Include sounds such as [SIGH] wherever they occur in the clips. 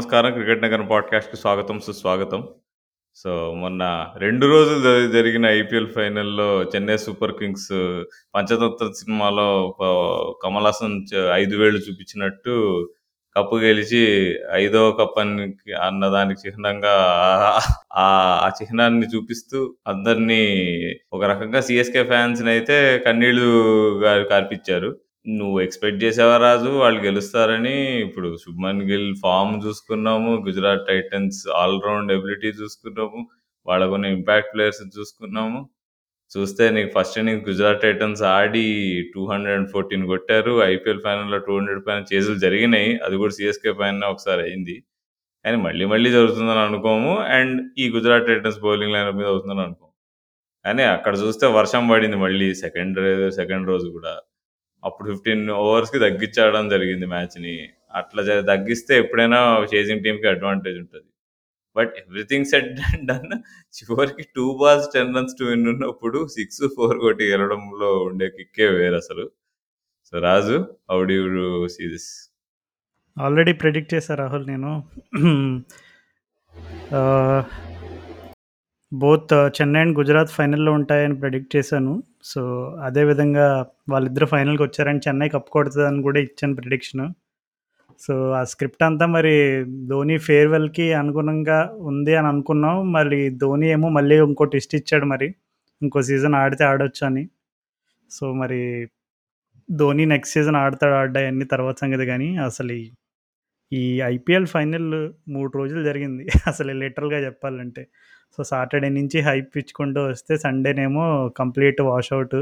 నమస్కారం. 'క్రికెట్ నగరం' పాడ్‌కాస్ట్‌కి స్వాగతం, సుస్వాగతం. సో, మొన్న రెండు రోజులు జరిగిన ఐపీఎల్ ఫైనల్‌లో చెన్నై సూపర్ కింగ్స్ పంచతంత్ర సినిమాలో కమల్ హాసన్ ఐదు వేళ్ళు చూపించినట్టు కప్పు గెలిచి ఐదవ కప్ అని అన్నదానికి చిహ్నంగా ఆ చిహ్నాన్ని చూపిస్తూ అందరినీ ఒక రకంగా సిఎస్కే ఫ్యాన్స్ని అయితే కన్నీళ్ళు గా కార్పిచ్చారు. నువ్వు ఎక్స్‌పెక్ట్ చేసేవా రాజు వాళ్ళు గెలుస్తారని? ఇప్పుడు శుభ్‌మన్ గిల్ ఫార్మ్ చూసుకున్నాము. Gujarat Titans all round ability చూసుకున్నాము. వాళ్ళకున్న ఇంపాక్ట్ ప్లేయర్స్‌ని చూసుకున్నాము. చూస్తే నీకు ఫస్ట్ ఇన్నింగ్స్ గుజరాత్ టైటన్స్ ఆడి 214 కొట్టారు. ఐపీఎల్ ఫైనల్‌లో 200 పైన చేజులు జరిగినాయి. అది కూడా సీఎస్‌కే పైన ఒకసారి అయింది. కానీ మళ్ళీ మళ్ళీ జరుగుతుందని అనుకోము. అండ్ ఈ గుజరాత్ టైటన్స్ బౌలింగ్ లైనప్ మీద అవుతుందని అనుకోము. కానీ అక్కడ చూస్తే వర్షం పడింది మళ్ళీ సెకండ్ సెకండ్ రోజు కూడా. అప్పుడు 15 ఓవర్స్‌కి తగ్గించడం జరిగింది మ్యాచ్‌ని. అట్లా జ తగ్గిస్తే ఎప్పుడైనా చేసింగ్ టీమ్‌కి అడ్వాంటేజ్ ఉంటుంది but everything set and done చివరికి two balls 10 runs to win ఉన్నప్పుడు 6, 4 కొట్టి గెలవడంలో ఉండే కిక్కే వేరు అసలు so, Raju how do see this already predict చేశా రాహుల్ నేను. [CLEARS THROAT] బోత్ చెన్నై అండ్ గుజరాత్ ఫైనల్‌లో ఉంటాయని ప్రెడిక్ట్ చేశాను. సో, అదే విధంగా ఫైనల్కి వచ్చారని చెన్నై కప్ కొడుతుందని కూడా ఇచ్చాను ప్రిడిక్షను. సో, ఆ స్క్రిప్ట్ అంతా మరి ధోని ఫేర్‌వెల్‌కి అనుగుణంగా ఉంది అని అనుకున్నాం. మళ్ళీ ధోని ఏమో మళ్ళీ ఇంకో టెస్ట్ ఇచ్చాడు మరి. ఇంకో సీజన్ ఆడితే ఆడొచ్చని. సో, మరి ధోని నెక్స్ట్ సీజన్ ఆడతాడు ఆడడో అయన్నీ తర్వాత సంగతి కానీ అసలు ఈ ఐపీఎల్ ఫైనల్ మూడు రోజులు జరిగింది. [LAUGHS] అసలు లిటరల్‌గా చెప్పాలంటే. సో, సాటర్‌డే నుంచి హైప్ ఇచ్చుకుంటూ వస్తే సండేనేమో కంప్లీట్ వాషౌట్.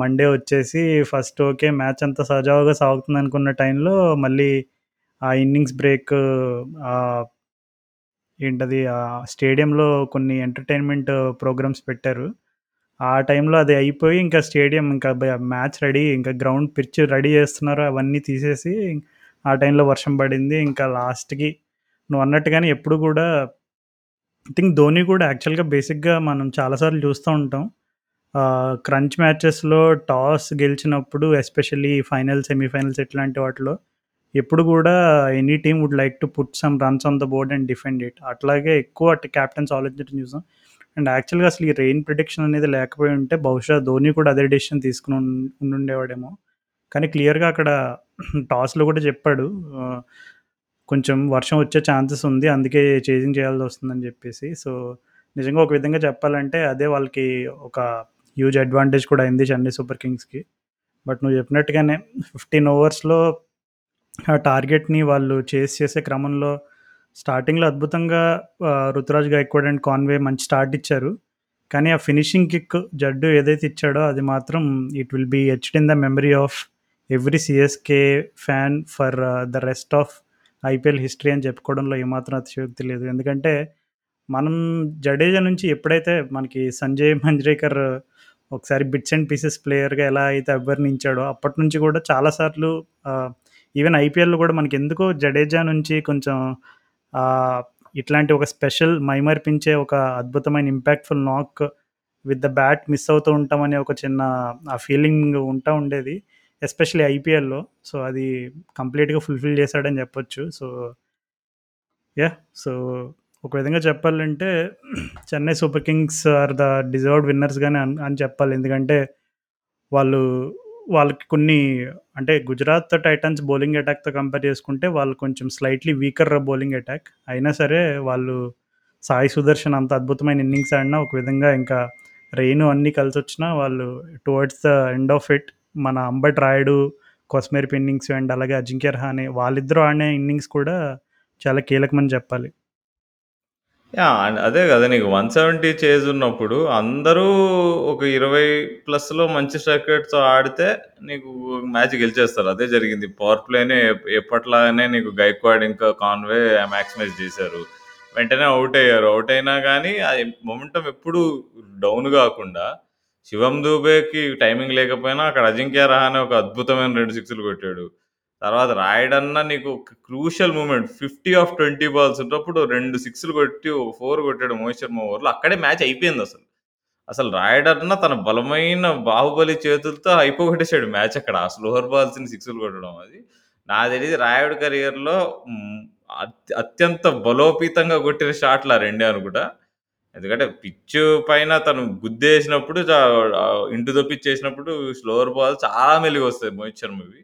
మండే వచ్చేసి ఫస్ట్ ఓకే మ్యాచ్ అంతా సజావుగా సాగుతుందనుకున్న టైంలో మళ్ళీ ఆ ఇన్నింగ్స్ బ్రేక్ ఏంటది ఆ స్టేడియంలో కొన్ని ఎంటర్‌టైన్‌మెంట్ ప్రోగ్రామ్స్ పెట్టారు. ఆ టైంలో అది అయిపోయి ఇంకా స్టేడియం ఇంకా మ్యాచ్ రెడీ ఇంకా గ్రౌండ్ పిచ్ రెడీ చేస్తున్నారు అవన్నీ తీసేసి ఆ టైంలో వర్షం పడింది. ఇంకా లాస్ట్‌కి నువ్వు అన్నట్టు కానీ ఎప్పుడు కూడా ఐ థింక్ ధోని కూడా యాక్చువల్‌గా బేసిక్‌గా మనం చాలాసార్లు చూస్తూ ఉంటాం. క్రంచ్ మ్యాచెస్‌లో టాస్ గెలిచినప్పుడు ఎస్పెషల్లీ ఫైనల్, సెమీఫైనల్స్ ఇట్లాంటి వాటిలో ఎప్పుడు కూడా any team would like to put some runs on the board and defend it. అట్లాగే ఎక్కువ అటు కెప్టెన్స్ ఆలోచించడం చూసాం. అండ్ యాక్చువల్‌గా అసలు ఈ రెయిన్ ప్రొటెక్షన్ అనేది లేకపోయి ఉంటే బహుశా ధోని కూడా అదే డెసిషన్ తీసుకుని ఉండుండేవాడేమో. కానీ క్లియర్‌గా అక్కడ టాస్‌లో కూడా చెప్పాడు. కొంచెం వర్షం వచ్చే ఛాన్సెస్ ఉంది. అందుకే చేజింగ్ చేయాల్సొస్తుందని చెప్పేసి. సో, నిజంగా ఒక విధంగా చెప్పాలంటే అదే వాళ్ళకి ఒక హ్యూజ్ అడ్వాంటేజ్ కూడా అయింది చెన్నై సూపర్ కింగ్స్‌కి. బట్ నువ్వు చెప్పినట్టుగానే 15 ఓవర్స్‌లో ఆ టార్గెట్‌ని వాళ్ళు చేస్ చేసే క్రమంలో స్టార్టింగ్‌లో అద్భుతంగా రుతురాజ్ గైక్వాడ్ అండ్ కాన్వే మంచి స్టార్ట్ ఇచ్చారు. కానీ ఆ ఫినిషింగ్ కిక్ జడ్డు ఏదైతే ఇచ్చాడో అది మాత్రం it will be etched in the memory of every CSK fan for the rest of IPL history అని చెప్పుకోవడంలో ఏమాత్రం అతిశయోక్తి లేదు. ఎందుకంటే మనం జడేజా నుంచి ఎప్పుడైతే మనకి సంజయ్ మంజ్రేకర్ ఒకసారి బిట్స్ అండ్ పీసెస్ ప్లేయర్‌గా ఎలా అయితే అభివర్ణించాడో అప్పటి నుంచి కూడా చాలా సార్లు ఈవెన్ ఐపీఎల్‌లో కూడా మనకి ఎందుకో జడేజా నుంచి కొంచెం ఇట్లాంటి ఒక స్పెషల్ మైమర్పించే ఒక అద్భుతమైన ఇంపాక్ట్‌ఫుల్ నాక్ విత్ ద బ్యాట్ మిస్ అవుతూ ఉంటామనే ఒక చిన్న ఆ ఫీలింగ్ ఉంటా ఉండేది. ఎస్పెషల్లీ ఐపీఎల్‌లో. సో, అది కంప్లీట్‌గా ఫుల్‌ఫిల్ చేశాడని చెప్పొచ్చు. సో యా సో, ఒక విధంగా చెప్పాలంటే Chennai Super Kings are the deserved winners కానీ అని చెప్పాలి. ఎందుకంటే వాళ్ళు వాళ్ళకి కొన్ని అంటే గుజరాత్ టైటన్స్ బౌలింగ్ అటాక్‌తో కంపేర్ చేసుకుంటే వాళ్ళు కొంచెం స్లైట్‌లీ వీకర్ బౌలింగ్ అటాక్. అయినా సరే వాళ్ళు సాయి సుదర్శన్ అంత అద్భుతమైన ఇన్నింగ్స్ ఆడినా ఒక విధంగా ఇంకా రెయిన్ అన్నీ కలిసి వచ్చినా వాళ్ళు towards the end of it మన అంబట్ రాయుడు, కొస్మేర్ ఇన్నింగ్స్ అండ్ అలాగే అజింక్య రహానే వాళ్ళిద్దరూ ఆడిన ఇన్నింగ్స్ కూడా చాలా కీలకమని చెప్పాలి. అదే కదా నీకు 170 చేజ్ ఉన్నప్పుడు అందరూ ఒక 20 ప్లస్‌లో మంచి స్ట్రకెట్తో ఆడితే నీకు మ్యాచ్ గెలిచేస్తారు. అదే జరిగింది. పవర్ ప్లేనే ఎప్ నీకు గైక్వాడ్ ఇంకా కాన్వే మాక్సిమైజ్ చేశారు. వెంటనే అవుట్ అయ్యారు. అవుట్ అయినా కానీ అది మొమెంటమ్ ఎప్పుడూ డౌన్ కాకుండా శివం దూబేకి టైమింగ్ లేకపోయినా అక్కడ అజింక్య రహానే ఒక అద్భుతమైన రెండు సిక్స్‌లు కొట్టాడు. తర్వాత రాయడన్న నీకు క్రూషియల్ మూమెంట్ 50 ఆఫ్ 20 బాల్స్ ఉన్నప్పుడు రెండు సిక్స్‌లు కొట్టి ఒక 4 కొట్టాడు మోహిత్ శర్మ ఓవర్‌లో. అక్కడే మ్యాచ్ అయిపోయింది అసలు అసలు రాయడన్న తన బలమైన బాహుబలి చేతులతో అయిపోగొట్టేశాడు మ్యాచ్ అక్కడ. ఆ స్లోహర్ బాల్స్‌ని సిక్స్‌లు కొట్టడం అది. నా తెలిసి రాయుడు కెరియర్‌లో అత్యంత బలోపేతంగా కొట్టిన షాట్లు ఆ రెండే అనుకుంటా. ఎందుకంటే పిచ్ పైన తను గుద్దేసినప్పుడు ఇంటి ఆహ్, పిచ్ స్లోవర్ బాల్ చాలా మెలిగొస్తాయి మోహిత్ శర్మవి.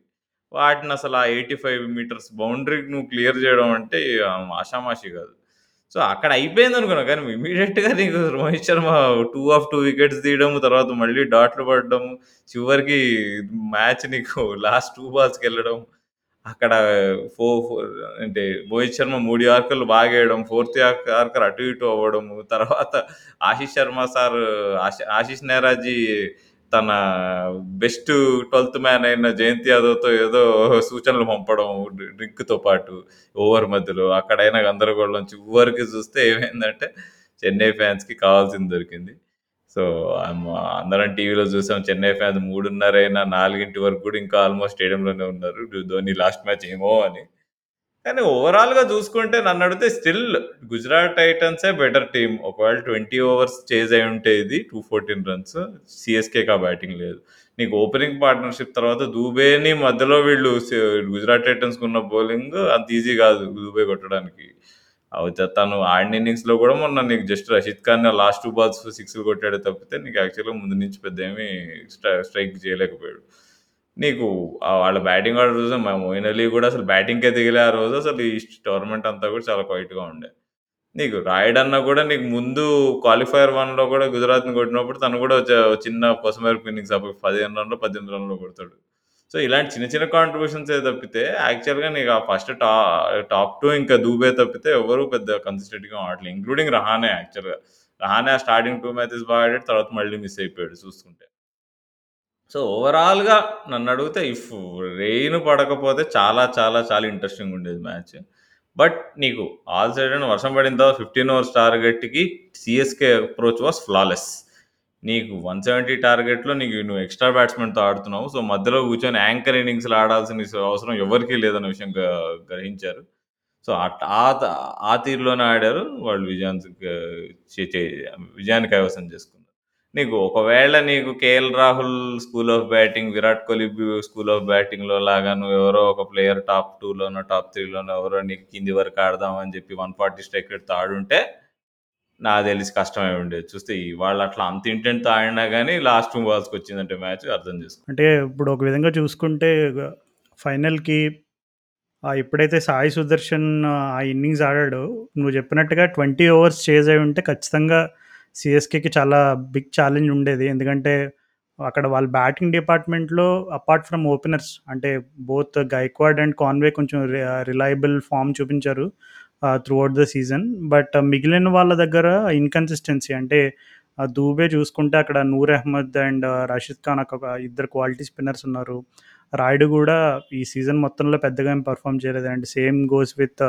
వాటిని అసలు ఆ 85 మీటర్స్ బౌండరీ నువ్వు క్లియర్ చేయడం అంటే ఆషామాషి ఆషామాషీ కాదు. సో, అక్కడ అయిపోయింది అనుకున్నా కానీ ఇమీడియట్గా నీకు Rohit Sharma two of two wickets తీయడం, తర్వాత మళ్ళీ డాట్లు పడడం, చివరికి మ్యాచ్ నీకు లాస్ట్ 2 బాల్స్‌కెళ్ళడం. అక్కడ ఫో ఫోర్ అంటే రోహిత్ శర్మ 3 బాగా వేయడం ఫోర్త్ యార్క్ యార్కర్ అటు ఇటు అవ్వడం తర్వాత ఆశీష్ శర్మ సార్ ఆశి ఆశీష్ నేరాజీ తన బెస్ట్ 12థ్ మ్యాన్ అయిన జయంత్ యాదవ్‌తో ఏదో సూచనలు పంపడం డ్రింక్‌తో పాటు ఓవర్ మధ్యలో. అక్కడైనా గందరగోళం. చివరికి చూస్తే ఏమైందంటే చెన్నై ఫ్యాన్స్‌కి కావాల్సింది దొరికింది. సో, అందరం టీవీలో చూసాం. చెన్నై ఫ్యాన్స్ 3:30 అయినా నాలుగింటి వరకు కూడా ఇంకా ఆల్మోస్ట్ స్టేడియంలోనే ఉన్నారు. ధోని లాస్ట్ మ్యాచ్ ఏమో అని. కానీ ఓవరాల్‌గా చూసుకుంటే నన్ను అడిగితే స్టిల్ గుజరాత్ టైటన్సే బెటర్ టీమ్. ఒకవేళ 20 ఓవర్స్ చేజ్ అయి ఉంటే ఇది 214 రన్స్. సిఎస్కేకి ఆ బ్యాటింగ్ లేదు. నీకు ఓపెనింగ్ పార్ట్నర్‌షిప్ తర్వాత దూబేని మధ్యలో వీళ్ళు గుజరాత్ టైటన్స్కి ఉన్న బౌలింగ్ అంత ఈజీ కాదు దూబే కొట్టడానికి. తను ఆడిన ఇన్నింగ్స్‌లో కూడా మొన్న నీకు just Rashid Khan last two balls six కొట్టాడు తప్పితే నీకు యాక్చువల్‌గా ముందు నుంచి పెద్ద ఏమి స్ట్రైక్ చేయలేకపోయాడు. నీకు వాళ్ళ బ్యాటింగ్ ఆడే రోజు మోయిన్ అలీ కూడా అసలు బ్యాటింగ్‌కే దిగలే ఆ రోజు. అసలు ఈ టోర్నమెంట్ అంతా కూడా చాలా క్వైట్‌గా ఉండే. నీకు రాయడన్నా కూడా నీకు ముందు క్వాలిఫైయర్ వన్లో కూడా గుజరాత్‌ని కొట్టినప్పుడు తను కూడా చిన్న కొసమెరుపు ఇన్నింగ్స్ అప్పుడు 15 రన్‌లో, 18 రన్‌లో కొడతాడు. సో, ఇలాంటి చిన్న చిన్న కాంట్రిబ్యూషన్సే తప్పితే యాక్చువల్‌గా నీకు ఆ ఫస్ట్ టా టాప్ టూ ఇంకా దూబే తప్పితే ఎవరు పెద్ద కన్సిస్టెంట్‌గా ఆడలేదు ఇంక్లూడింగ్ రహానే యాక్చువల్‌గా. రహానే ఆ స్టార్టింగ్ టూ మ్యాచెస్ బాగా ఆడాడు. తర్వాత మళ్ళీ మిస్ అయిపోయాడు చూసుకుంటే. సో, ఓవరాల్‌గా నన్ను అడిగితే ఇఫ్ రెయిన్ పడకపోతే చాలా చాలా చాలా ఇంట్రెస్టింగ్ ఉండేది మ్యాచ్. బట్ నీకు ఆల్ సైడ్ వర్షం పడిన తర్వాత 15 ఓవర్స్ టార్గెట్‌కి సిఎస్కే అప్రోచ్ వాస్ ఫ్లాలెస్. నీకు 170 టార్గెట్‌లో నీకు నువ్వు ఎక్స్‌ట్రా బ్యాట్స్‌మెన్‌తో ఆడుతున్నావు. సో, మధ్యలో కూర్చొని యాంకర్ ఇన్నింగ్స్‌లో ఆడాల్సిన అవసరం ఎవరికీ లేదన్న విషయం గ గ్రహించారు. సో, అట్ ఆ త ఆ తీరులోనే ఆడారు. వాళ్ళు విజయానికి చే చే విజయాన్ని కైవసం చేసుకున్నారు. నీకు ఒకవేళ నీకు KL Rahul school of batting, Virat Kohli school of బ్యాటింగ్‌లో లాగా నువ్వెవరో ఒక ప్లేయర్ టాప్ 2లోనో, టాప్ త్రీలోనో ఎవరో నీకు కింది వరకు ఆడదాం అని చెప్పి 140 స్ట్రైక్ రేట్‌తో ఆడుంటే నాకు తెలిసి కష్టమై ఉండేది. చూస్తే వాళ్ళు అట్లా అంత ఇంటెంట్ ఆడినా కానీ లాస్ట్ 2 బాల్స్‌కి వచ్చిందంటే మ్యాచ్ అర్థం చేసుకో. అంటే ఇప్పుడు ఒక విధంగా చూసుకుంటే ఫైనల్‌కి ఎప్పుడైతే సాయి సుదర్శన్ ఆ ఇన్నింగ్స్ ఆడాడో నువ్వు చెప్పినట్టుగా 20 ఓవర్స్ చేజ్ అయి ఉంటే ఖచ్చితంగా సిఎస్కేకి చాలా బిగ్ ఛాలెంజ్ ఉండేది. ఎందుకంటే అక్కడ వాళ్ళ బ్యాటింగ్ డిపార్ట్‌మెంట్‌లో అపార్ట్ ఫ్రమ్ ఓపెనర్స్ అంటే బోత్ గైక్వాడ్ అండ్ కాన్వే కొంచెం రి రిలయబుల్ ఫార్మ్ చూపించారు త్రూఅవుట్ ద సీజన్. బట్ మిగిలిన వాళ్ళ దగ్గర ఇన్‌కన్సిస్టెన్సీ అంటే uh, దూబే చూసుకుంటే అక్కడ నూర్ అహ్మద్ అండ్ uh, రషీద్ ఖాన్ ఒక ఇద్దరు క్వాలిటీ స్పిన్నర్స్ ఉన్నారు. రాయుడు కూడా ఈ సీజన్ మొత్తంలో పెద్దగా ఏం పర్ఫామ్ చేయలేదు. And same goes with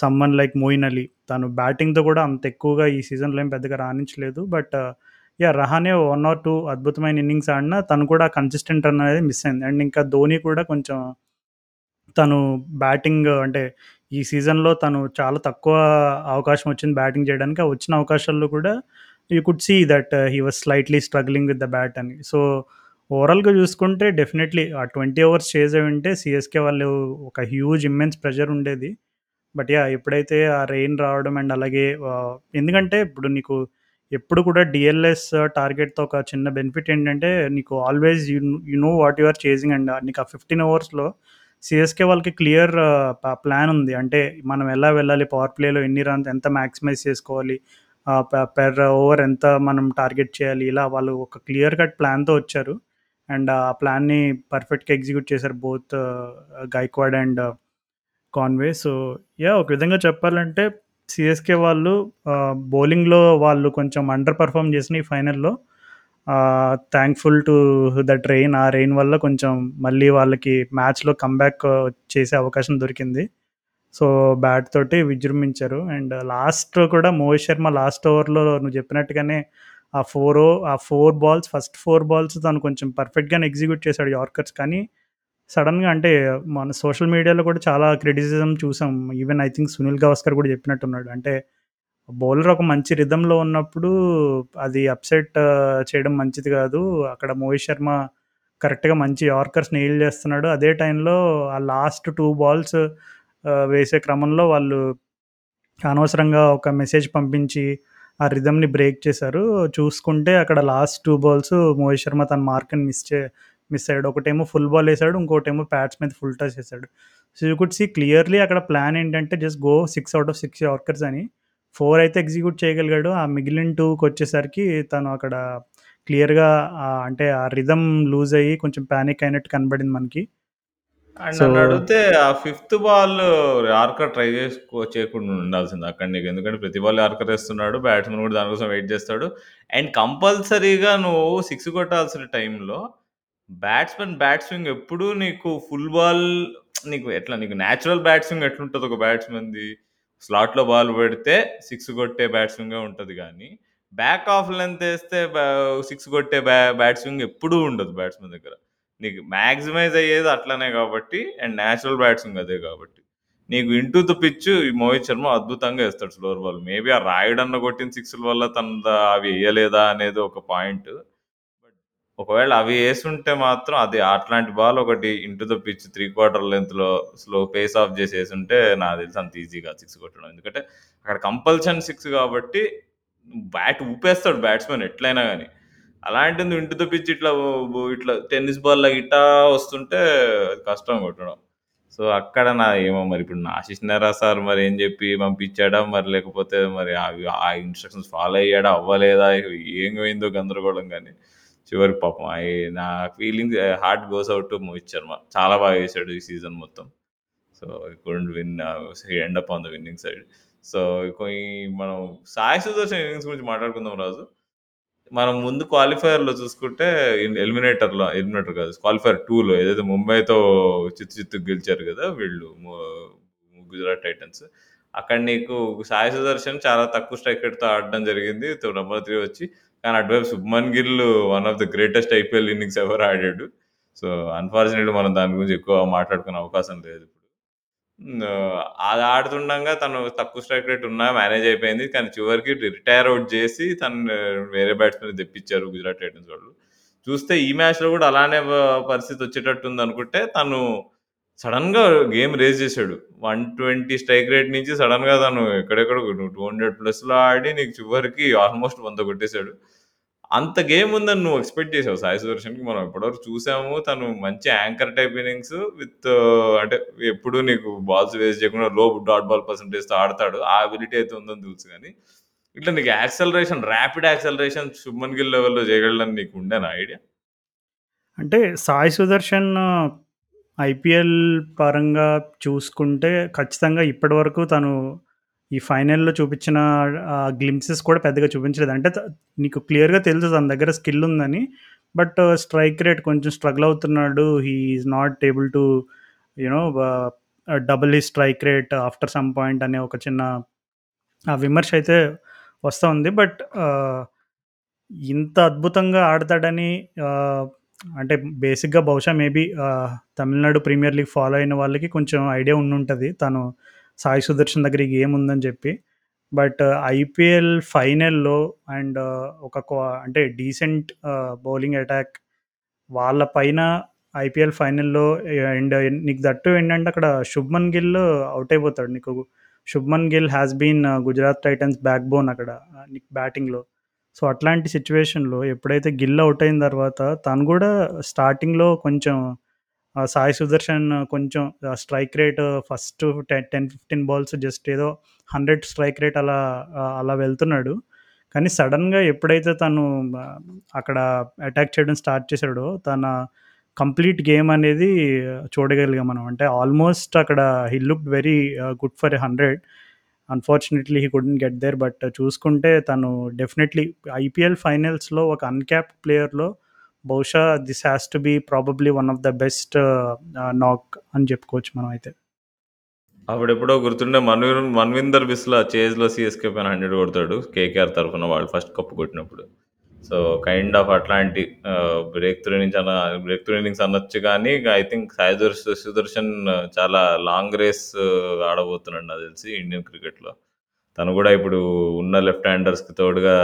someone like Moeen Ali. తను బ్యాటింగ్‌తో కూడా అంత ఎక్కువగా ఈ సీజన్‌లో ఏం పెద్దగా రాణించలేదు. But yeah uh, Rahane one or two అద్భుతమైన ఇన్నింగ్స్ ఆడినా తను కూడా కన్సిస్టెంట్ రన్ అనేది మిస్ అయింది. అండ్ ఇంకా ధోని కూడా కొంచెం తను బ్యాటింగ్ అంటే ఈ సీజన్‌లో తను చాలా తక్కువ అవకాశం వచ్చింది బ్యాటింగ్ చేయడానికి. ఆ వచ్చిన అవకాశాల్లో కూడా you could see that he was slightly struggling with the bat అని. సో, ఓవరాల్‌గా చూసుకుంటే డెఫినెట్‌లీ ఆ 20 అవర్స్ చేసే ఉంటే సీఎస్‌కే వాళ్ళు ఒక హ్యూజ్ ఇమ్మెన్స్ ప్రెషర్ ఉండేది. But yeah! ఎప్పుడైతే ఆ రెయిన్ రావడం అండ్ అలాగే ఆహ్, ఎందుకంటే ఇప్పుడు నీకు ఎప్పుడు కూడా డీఎల్ఎస్ టార్గెట్‌తో ఒక చిన్న బెనిఫిట్ ఏంటంటే నీకు always you you know what you are chasing and నీకు ఆ 15 అవర్స్లో సిఎస్కే వాళ్ళకి క్లియర్ ప్లాన్ ఉంది. అంటే మనం ఎలా వెళ్ళాలి పవర్ ప్లేలో ఎన్ని రన్స్ ఎంత మ్యాక్సిమైజ్ చేసుకోవాలి. పెర్ ఓవర్ ఎంత మనం టార్గెట్ చేయాలి. ఇలా వాళ్ళు ఒక క్లియర్ కట్ ప్లాన్‌తో వచ్చారు. అండ్ ఆ ప్లాన్‌ని పర్ఫెక్ట్‌గా ఎగ్జిక్యూట్ చేశారు both Gaikwad and Conway. So, yeah ఒక విధంగా చెప్పాలంటే సిఎస్కే వాళ్ళు బౌలింగ్‌లో వాళ్ళు కొంచెం అండర్ పెర్ఫార్మ్ చేసిన ఈ ఫైనల్‌లో థ్యాంక్ఫుల్ టు దట్ రెయిన్. ఆ రెయిన్ వల్ల కొంచెం మళ్ళీ వాళ్ళకి మ్యాచ్‌లో కమ్‌బ్యాక్ చేసే అవకాశం దొరికింది. సో, బ్యాట్ తోటి విజృంభించారు. అండ్ లాస్ట్ కూడా మోహిత్ శర్మ లాస్ట్ ఓవర్‌లో నువ్వు చెప్పినట్టుగానే ఆ ఫోర్ ఓ ఆ four balls first four balls తను కొంచెం పర్ఫెక్ట్‌గానే ఎగ్జిక్యూట్ చేశాడు యార్కర్స్. కానీ సడన్గా అంటే మన సోషల్ మీడియాలో కూడా చాలా క్రిటిసిజం చూసాం. Even I think Sunil Gavaskar కూడా చెప్పినట్టున్నాడు. అంటే బౌలర్ ఒక మంచి రిధంలో ఉన్నప్పుడు అది అప్సెట్ చేయడం మంచిది కాదు. అక్కడ మోహిత్ శర్మ కరెక్ట్‌గా మంచి యార్కర్స్ నెయిల్ చేస్తున్నాడు. అదే టైంలో ఆ లాస్ట్ టూ బాల్స్ వేసే క్రమంలో వాళ్ళు అనవసరంగా ఒక మెసేజ్ పంపించి, ఆ రిధమ్ని బ్రేక్ చేశారు. చూసుకుంటే అక్కడ last two balls Mohit Sharma తన మార్క్‌ని మిస్ చే మిస్ అయ్యాడు. ఒకటేమో ఫుల్ బాల్ వేసాడు ఇంకోటేమో ప్యాట్స్ మీద ఫుల్ టచ్ వేసాడు so, you could see clearly అక్కడ ప్లాన్ ఏంటంటే just go six out of six yorkers అని. 4 అయితే ఎగ్జిక్యూట్ చేయగలిగాడు. ఆ మిగిలిన 2కొచ్చేసరికి తను అక్కడ క్లియర్‌గా ఆహ్, అంటే ఆ రిథమ్ లూజ్ అయ్యి కొంచెం పానిక్ అయినట్టు కనబడింది మనకి. అండ్ సో నన్నడిగితే ఆ ఫిఫ్త్ బాల్ యార్కర్ ట్రై చేసుకో చేయకుండా ఉండాల్సింది అక్కడ నీకు. ఎందుకంటే ప్రతి బాల్ యార్కర్ ఏస్తున్నాడు. బ్యాట్స్‌మన్ కూడా దానికోసం వెయిట్ చేస్తాడు. అండ్ కంపల్సరీగా నువ్వు 6 కొట్టాల్సిన టైంలో బ్యాట్స్‌మన్ బ్యాట్ స్వింగ్ ఎప్పుడూ నీకు ఫుల్ బాల్ నీకు ఎట్లా నీకు నేచురల్ బ్యాట్ స్వింగ్ ఎట్లుంటది ఒక బ్యాట్స్‌మన్‌ది? స్లాట్‌లో బాల్ పెడితే సిక్స్ కొట్టే బ్యాట్స్మెన్గా ఉంటుంది కానీ బ్యాక్ ఆఫ్ లెంత్ వేస్తే సిక్స్ కొట్టే బ్యా బ్యాట్స్మెన్ ఎప్పుడూ ఉండదు బ్యాట్స్మెన్ దగ్గర. నీకు మ్యాక్సిమైజ్ అయ్యేది అట్లనే కాబట్టి అండ్ నేచురల్ బ్యాట్స్మెన్ అదే కాబట్టి. నీకు ఇంటూ ద పిచ్ ఈ మోహిత్ శర్మ అద్భుతంగా వేస్తాడు స్లోవర్ బాల్. మేబీ ఆ రాయుడన్న కొట్టిన సిక్స్‌ల వల్ల తన అవి వేయలేదా అనేది ఒక పాయింట్. ఒకవేళ అవి వేసుంటే మాత్రం అది అట్లాంటి బాల్ ఒకటి into the pitch three quarter లెంత్లో స్లో పేస్ ఆఫ్ చేసి వేసుంటే నాకు తెలిసి అంత ఈజీగా సిక్స్ కొట్టడం. ఎందుకంటే అక్కడ కంపల్షన్ సిక్స్ కాబట్టి బ్యాట్ ఊపేస్తాడు బ్యాట్స్మెన్ ఎట్లైనా కానీ అలాంటిది ఇంటూ ద పిచ్ ఇట్లా ఇట్లా టెన్నిస్ బాల్‌లాగా ఇట్టా వస్తుంటే అది కష్టం కొట్టడం. సో, అక్కడ నా ఏమో మరి ఇప్పుడు ఆశిష్ నెహ్రా సార్ మరి ఏం చెప్పి పంపించాడా? మరి లేకపోతే మరి అవి ఆ ఇన్‌స్ట్రక్షన్స్ ఫాలో అయ్యాడా? అవ్వలేదా? ఏం పోయిందో గందరగోళం కానీ చివరికి పాపం అయి నా feelings heart goes out to Mohit Sharma. చాలా బాగా చేశాడు ఈ సీజన్ మొత్తం. So, couldn't win end up on the winning side. So, కొన్ని మనం సాయి సుదర్శన్ ఇన్నింగ్స్ గురించి మాట్లాడుకుందాం రాజు. మనం ముందు క్వాలిఫైయర్‌లో చూసుకుంటే ఎలిమినేటర్‌లో ఎలిమినేటర్ కాదు క్వాలిఫైయర్ టూలో ఏదైతే ముంబైతో చిత్తు చిత్తు గెలిచారు కదా! వీళ్ళు గుజరాత్ టైటన్స్. అక్కడ నీకు సాయి సుదర్శన్ చాలా తక్కువ స్ట్రైక్ రేట్‌తో ఆడడం జరిగింది. నెంబర్ నంబర్ 3 వచ్చి కానీ అటువైపు Shubman Gill one of the greatest IPL innings ఎవరు ఆడాడు. సో, అన్‌ఫార్చునేట్‌లీ మనం దాని గురించి ఎక్కువ మాట్లాడుకునే అవకాశం లేదు. అది ఆడుతుండగా తను తక్కువ స్ట్రైక్ రేట్ ఉన్నా మేనేజ్ అయిపోయింది. కానీ చివరికి రిటైర్ అవుట్ చేసి తను వేరే బ్యాట్స్మెన్ తెప్పించారు గుజరాత్ టైటన్స్ వాళ్ళు. చూస్తే ఈ మ్యాచ్‌లో కూడా అలానే పరిస్థితి పరిస్థితి వచ్చేటట్టుంది అనుకుంటే తను సడన్గా గేమ్ రేజ్ చేశాడు వన్ ట్వంటీ స్ట్రైక్ రేట్ నుంచి సడన్గా తను ఎక్కడెక్కడ టూ హండ్రెడ్ ప్లస్‌లో ఆడి నీకు చివరికి ఆల్మోస్ట్ వంద కొట్టేశాడు అంత గేమ్ ఉందని నువ్వు ఎక్స్‌పెక్ట్ చేసావు సాయి సుదర్శన్‌కి? మనం ఇప్పటివరకు చూసాము. తను మంచి యాంకర్ టైప్ ఇన్నింగ్స్ విత్ అంటే ఎప్పుడు నీకు బాల్స్ వేస్ట్ చేయకుండా లో డాట్ బాల్ పర్సంటేజ్తో ఆడతాడు. ఆ అబిలిటీ అయితే ఉందని తెలుసు కానీ ఇట్లా నీకు acceleration rapid acceleration Shubman Gill లెవెల్‌లో చేయగలని నీకు ఉండేనా ఐడియా? అంటే సాయి సుదర్శన్ ఐపీఎల్ పరంగా చూసుకుంటే ఖచ్చితంగా ఇప్పటివరకు తను ఈ ఫైనల్‌లో చూపించిన ఆహ్, గ్లింప్సెస్ కూడా పెద్దగా చూపించలేదు. అంటే నీకు క్లియర్‌గా తెలుసు తన దగ్గర స్కిల్ ఉందని. బట్ స్ట్రైక్ రేట్ కొంచెం స్ట్రగుల్ అవుతున్నాడు. He is not able to you know double ఈ strike rate after some point అనే ఒక చిన్న ఆ విమర్శ అయితే వస్తూ ఉంది. బట్ ఇంత అద్భుతంగా ఆడతాడని అంటే బేసిక్‌గా బహుశా maybe Tamil Nadu premier league follow అయిన వాళ్ళకి కొంచెం ఐడియా ఉండి ఉంటుంది తను సాయి సుదర్శన్ దగ్గర ఈ గేమ్ ఉందని చెప్పి. బట్ uh, ఐపీఎల్ ఫైనల్‌లో అండ్ uh, ఒక అంటే డీసెంట్ uh, బౌలింగ్ అటాక్ వాళ్ళ పైన ఐపీఎల్ ఫైనల్‌లో అండ్ నీకు దట్టు ఏంటంటే అక్కడ శుభ్మన్ గిల్ అవుట్ అయిపోతాడు. నీకు Shubman Gill has been Gujarat Titans backbone అక్కడ నీకు బ్యాటింగ్‌లో. సో, అట్లాంటి సిచ్యువేషన్లో ఎప్పుడైతే గిల్ అవుట్ అయిన తర్వాత తను కూడా స్టార్టింగ్‌లో కొంచెం సాయి సుదర్శన్ కొంచెం strike rate first ten ten fifteen balls just ఏదో 100 స్ట్రైక్ రేట్ అలా అలా వెళ్తున్నాడు. కానీ సడన్గా ఎప్పుడైతే తను అక్కడ అటాక్ చేయడం స్టార్ట్ చేశాడో తన కంప్లీట్ గేమ్ అనేది చూడగలిగాం మనం. అంటే ఆల్మోస్ట్ అక్కడ he look very good for hundred unfortunately he couldn't get there. But చూసుకుంటే తను డెఫినెట్‌లీ ఐపీఎల్ ఫైనల్స్‌లో ఒక అన్‌క్యాప్డ్ ప్లేయర్‌లో బహుశా this has to be probably one of the best knock అని చెప్పుకోవచ్చు మనం అయితే. అప్పుడెప్పుడో గుర్తుండే మన్వీర్ మన్విందర్ బిస్లా చేజ్‌లో సిఎస్కే పైన 100 కొడతాడు. కేకేఆర్ తరఫున వాళ్ళు ఫస్ట్ కప్పు కొట్టినప్పుడు. సో, కైండ్ ఆఫ్ అట్లాంటి బ్రేక్ త్రూ నుంచి అన్న బ్రేక్ త్రూ ఇన్నింగ్స్ అనొచ్చు కానీ ఐ థింక్ సాయి సుదర్శన్ చాలా లాంగ్ రేస్ ఆడబోతున్నాడు నాకు తెలిసి ఇండియన్ క్రికెట్‌లో. తను కూడా ఇప్పుడు ఉన్న లెఫ్ట్ హ్యాండర్స్‌కి తోడుగా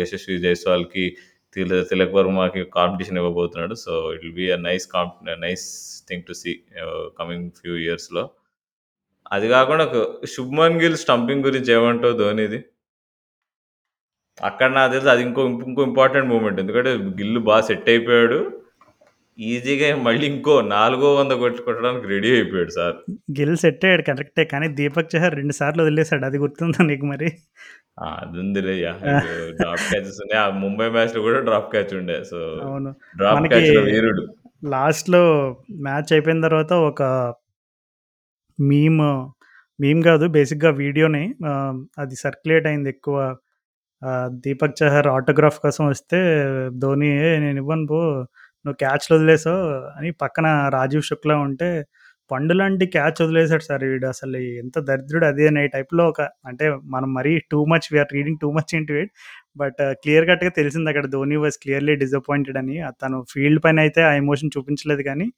యశస్వి జైస్వాల్‌కి తిల తిలక్ వర్మకి కాంపిటీషన్ ఇవ్వబోతున్నాడు. So, it will be a nice comp nice thing to see coming few ఇయర్స్‌లో. అది కాకుండా శుభ్‌మన్ గిల్ స్టంపింగ్ గురించి ఏమంటో ధోనిది? అక్కడ నాకు తెలిసి అది ఇంకో ఇంకో ఇంపార్టెంట్ మూమెంట్ ఎందుకంటే గిల్లు బాగా సెట్ అయిపోయాడు. ఈజీగా మళ్ళీ ఇంకో 400 కొట్టి కొట్టడానికి రెడీ అయిపోయాడు సార్. గిల్ సెట్ అయ్యాడు కరెక్టే. కానీ దీపక్ చహర్ 2 సార్లు వదిలేసాడు. అది గుర్తుందా నీకు మరి? ఆ! అదుందిలే యాహ్! డ్రాప్ క్యాచెస్ ఉన్నాయి. ఆ ముంబై మ్యాచ్‌లో కూడా డ్రాప్ క్యాచ్ ఉండే. సో, అవును. డ్రాప్ మనకి క్యాచ్‌లో వీరుడు. లాస్ట్‌లో మ్యాచ్ అయిపోయిన తర్వాత ఒక మీమ్, మీమ్ గాదు బేసిక్‌గా వీడియోనే అది సర్క్యులేట్ అయింది ఎక్కువ. దీపక్ చహర్ ఆటోగ్రాఫ్ కోసం వస్తే ధోని "ఏ నేనివ్వను పో, నువ్వు క్యాచ్‌లు వదిలేసావు" అని పక్కన రాజీవ్ శుక్లా ఉంటే, పండు లాంటి క్యాచ్ వదిలేసాడు సార్ వీడు. అసలు ఎంత దరిద్రుడు అది అని టైప్‌లో ఒక అంటే మనం మరీ too much we are reading too much ఏంటి వీడ్ బట్ క్లియర్ కట్‌గా తెలిసింది అక్కడ ధోని వాజ్ క్లియర్‌లీ డిసప్పాయింటెడ్ అని. తను ఫీల్డ్ పైన అయితే ఆ ఎమోషన్ చూపించలేదు కానీ,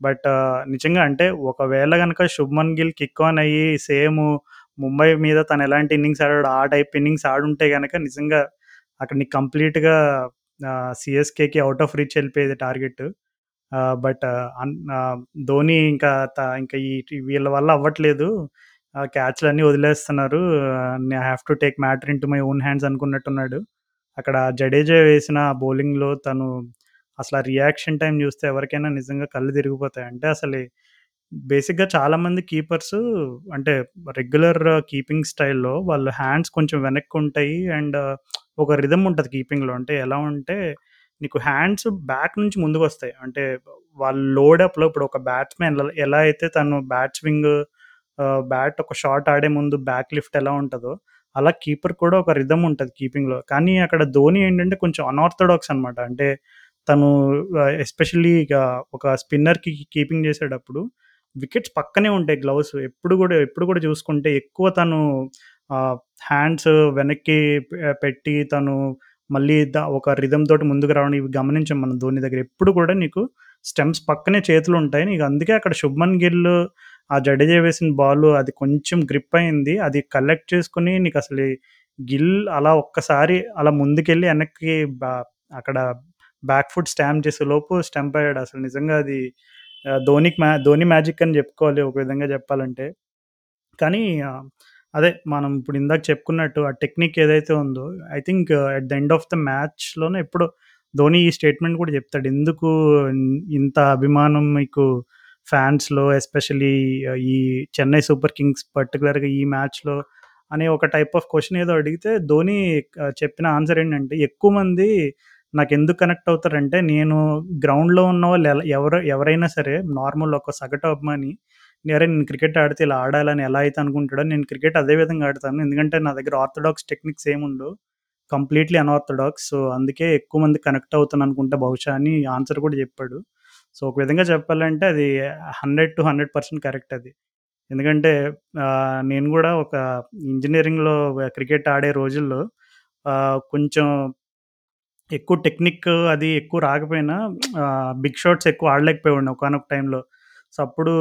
బట్ uh, నిజంగా అంటే ఒకవేళ కనుక శుభ్‌మన్ గిల్ కిక్ ఆన్ అయ్యి సేమ్ ముంబై మీద తను ఎలాంటి ఇన్నింగ్స్ ఆడాడు ఆ టైప్ ఇన్నింగ్స్ ఆడుంటే కనుక నిజంగా అక్కడ నీకు కంప్లీట్‌గా సిఎస్కేకి అవుట్ ఆఫ్ రీచ్ వెళ్ళిపోయేది టార్గెట్. బట్ ధోని ఇంకా ఇంకా ఈ వీళ్ళ వల్ల అవ్వట్లేదు. క్యాచ్‌లన్నీ వదిలేస్తున్నారు. I have to take matter into my own hands అనుకున్నట్టున్నాడు. అక్కడ జడేజా వేసిన బౌలింగ్‌లో తను అసలు ఆ రియాక్షన్ టైం చూస్తే ఎవరికైనా నిజంగా కళ్ళు తిరిగిపోతాయి. అంటే అసలు బేసిక్‌గా చాలామంది కీపర్స్ అంటే రెగ్యులర్ కీపింగ్ స్టైల్‌లో వాళ్ళ హ్యాండ్స్ కొంచెం వెనక్కుంటాయి. అండ్ ఒక రిధమ్ ఉంటుంది కీపింగ్‌లో. అంటే ఎలా ఉంటే నీకు హ్యాండ్స్ బ్యాక్ నుంచి ముందుకు వస్తాయి అంటే వాళ్ళు లోడ్ అప్‌లో ఇప్పుడు ఒక బ్యాట్స్‌మెన్ ఎలా అయితే తను బ్యాట్ స్వింగ్ బ్యాట్ ఒక షాట్ ఆడే ముందు బ్యాక్ లిఫ్ట్ ఎలా ఉంటుందో అలా కీపర్ కూడా ఒక రిధమ్ ఉంటుంది కీపింగ్‌లో. కానీ అక్కడ ధోని ఏంటంటే కొంచెం అనార్థోడాక్స్ అనమాట. అంటే తను ఎస్పెషల్లీ ఇక ఒక స్పిన్నర్‌కి కీపింగ్ చేసేటప్పుడు వికెట్స్ పక్కనే ఉంటాయి గ్లౌస్. ఎప్పుడు కూడా ఎప్పుడు కూడా చూసుకుంటే ఎక్కువ తను ఆహ్, హ్యాండ్స్ వెనక్కి పె పెట్టి తను మళ్ళీ ద ఒక రిథమ్ తోటి ముందుకు రావడం ఇవి గమనించాం మనం ధోని దగ్గర. ఎప్పుడు కూడా నీకు స్టెంప్స్ పక్కనే చేతులుంటాయి. నీకు అందుకే అక్కడ శుభ్‌మన్ గిల్ ఆ జడేజా వేసిన బాల్ అది కొంచెం గ్రిప్ అయింది. అది కలెక్ట్ చేసుకొని నీకసలు గిల్ అలా ఒక్కసారి అలా ముందుకెళ్ళి వెనక్కి బ అక్కడ బ్యాక్ ఫుట్ స్టాంప్ చేసే లోపు స్టంప్ అయ్యాడు. అసలు నిజంగా అది ఆహ్, ధోనికి మ్యా ధోని మ్యాజిక్ అని చెప్పుకోవాలి ఒక విధంగా చెప్పాలంటే. కానీ ఆహ్, అదే మనం ఇప్పుడు ఇందాక చెప్పుకున్నట్టు ఆ టెక్నిక్ ఏదైతే ఉందో I think at the end of the మ్యాచ్‌లోనే ఎప్పుడో ధోని ఈ స్టేట్మెంట్ కూడా చెప్తాడు. ఎందుకు ఇంత అభిమానం మీకు ఫ్యాన్స్‌లో ఎస్పెషల్లీ uh, ఈ చెన్నై సూపర్ కింగ్స్ పర్టిక్యులర్‌గా ఈ మ్యాచ్‌లో అనే ఒక టైప్ ఆఫ్ క్వెషన్ ఏదో అడిగితే ధోని ఆహ్, చెప్పిన ఆన్సర్ ఏంటంటే ఎక్కువ మంది నాకెందుకు కనెక్ట్ అవుతారంటే నేను గ్రౌండ్‌లో ఉన్నవాళ్ళు ఎలా ఎవరు ఎవరైనా సరే నార్మల్ ఒక సగటు అభిమాని అరే! నేను క్రికెట్ ఆడితే ఇలా ఆడాలని ఎలా అయితే అనుకుంటాడో నేను క్రికెట్ అదే విధంగా ఆడతాను. ఎందుకంటే నా దగ్గర ఆర్థడాక్స్ టెక్నిక్స్ ఏముండవు. కంప్లీట్‌లీ అన్ఆర్థడాక్స్ సో, అందుకే ఎక్కువ మంది కనెక్ట్ అవుతాననుకుంటా బహుశా అని ఆన్సర్ కూడా చెప్పాడు. సో, ఒక విధంగా చెప్పాలంటే అది 100-100% కరెక్ట్ అది. ఎందుకంటే నేను కూడా ఒక ఇంజనీరింగ్లో క్రికెట్ ఆడే రోజుల్లో కొంచెం ఎక్కువ టెక్నిక్ అది ఎక్కువ రాకపోయినా బిగ్ షాట్స్ ఎక్కువ ఆడలేకపోయేవాడిని ఒకనొక టైంలో. సో, అప్పుడు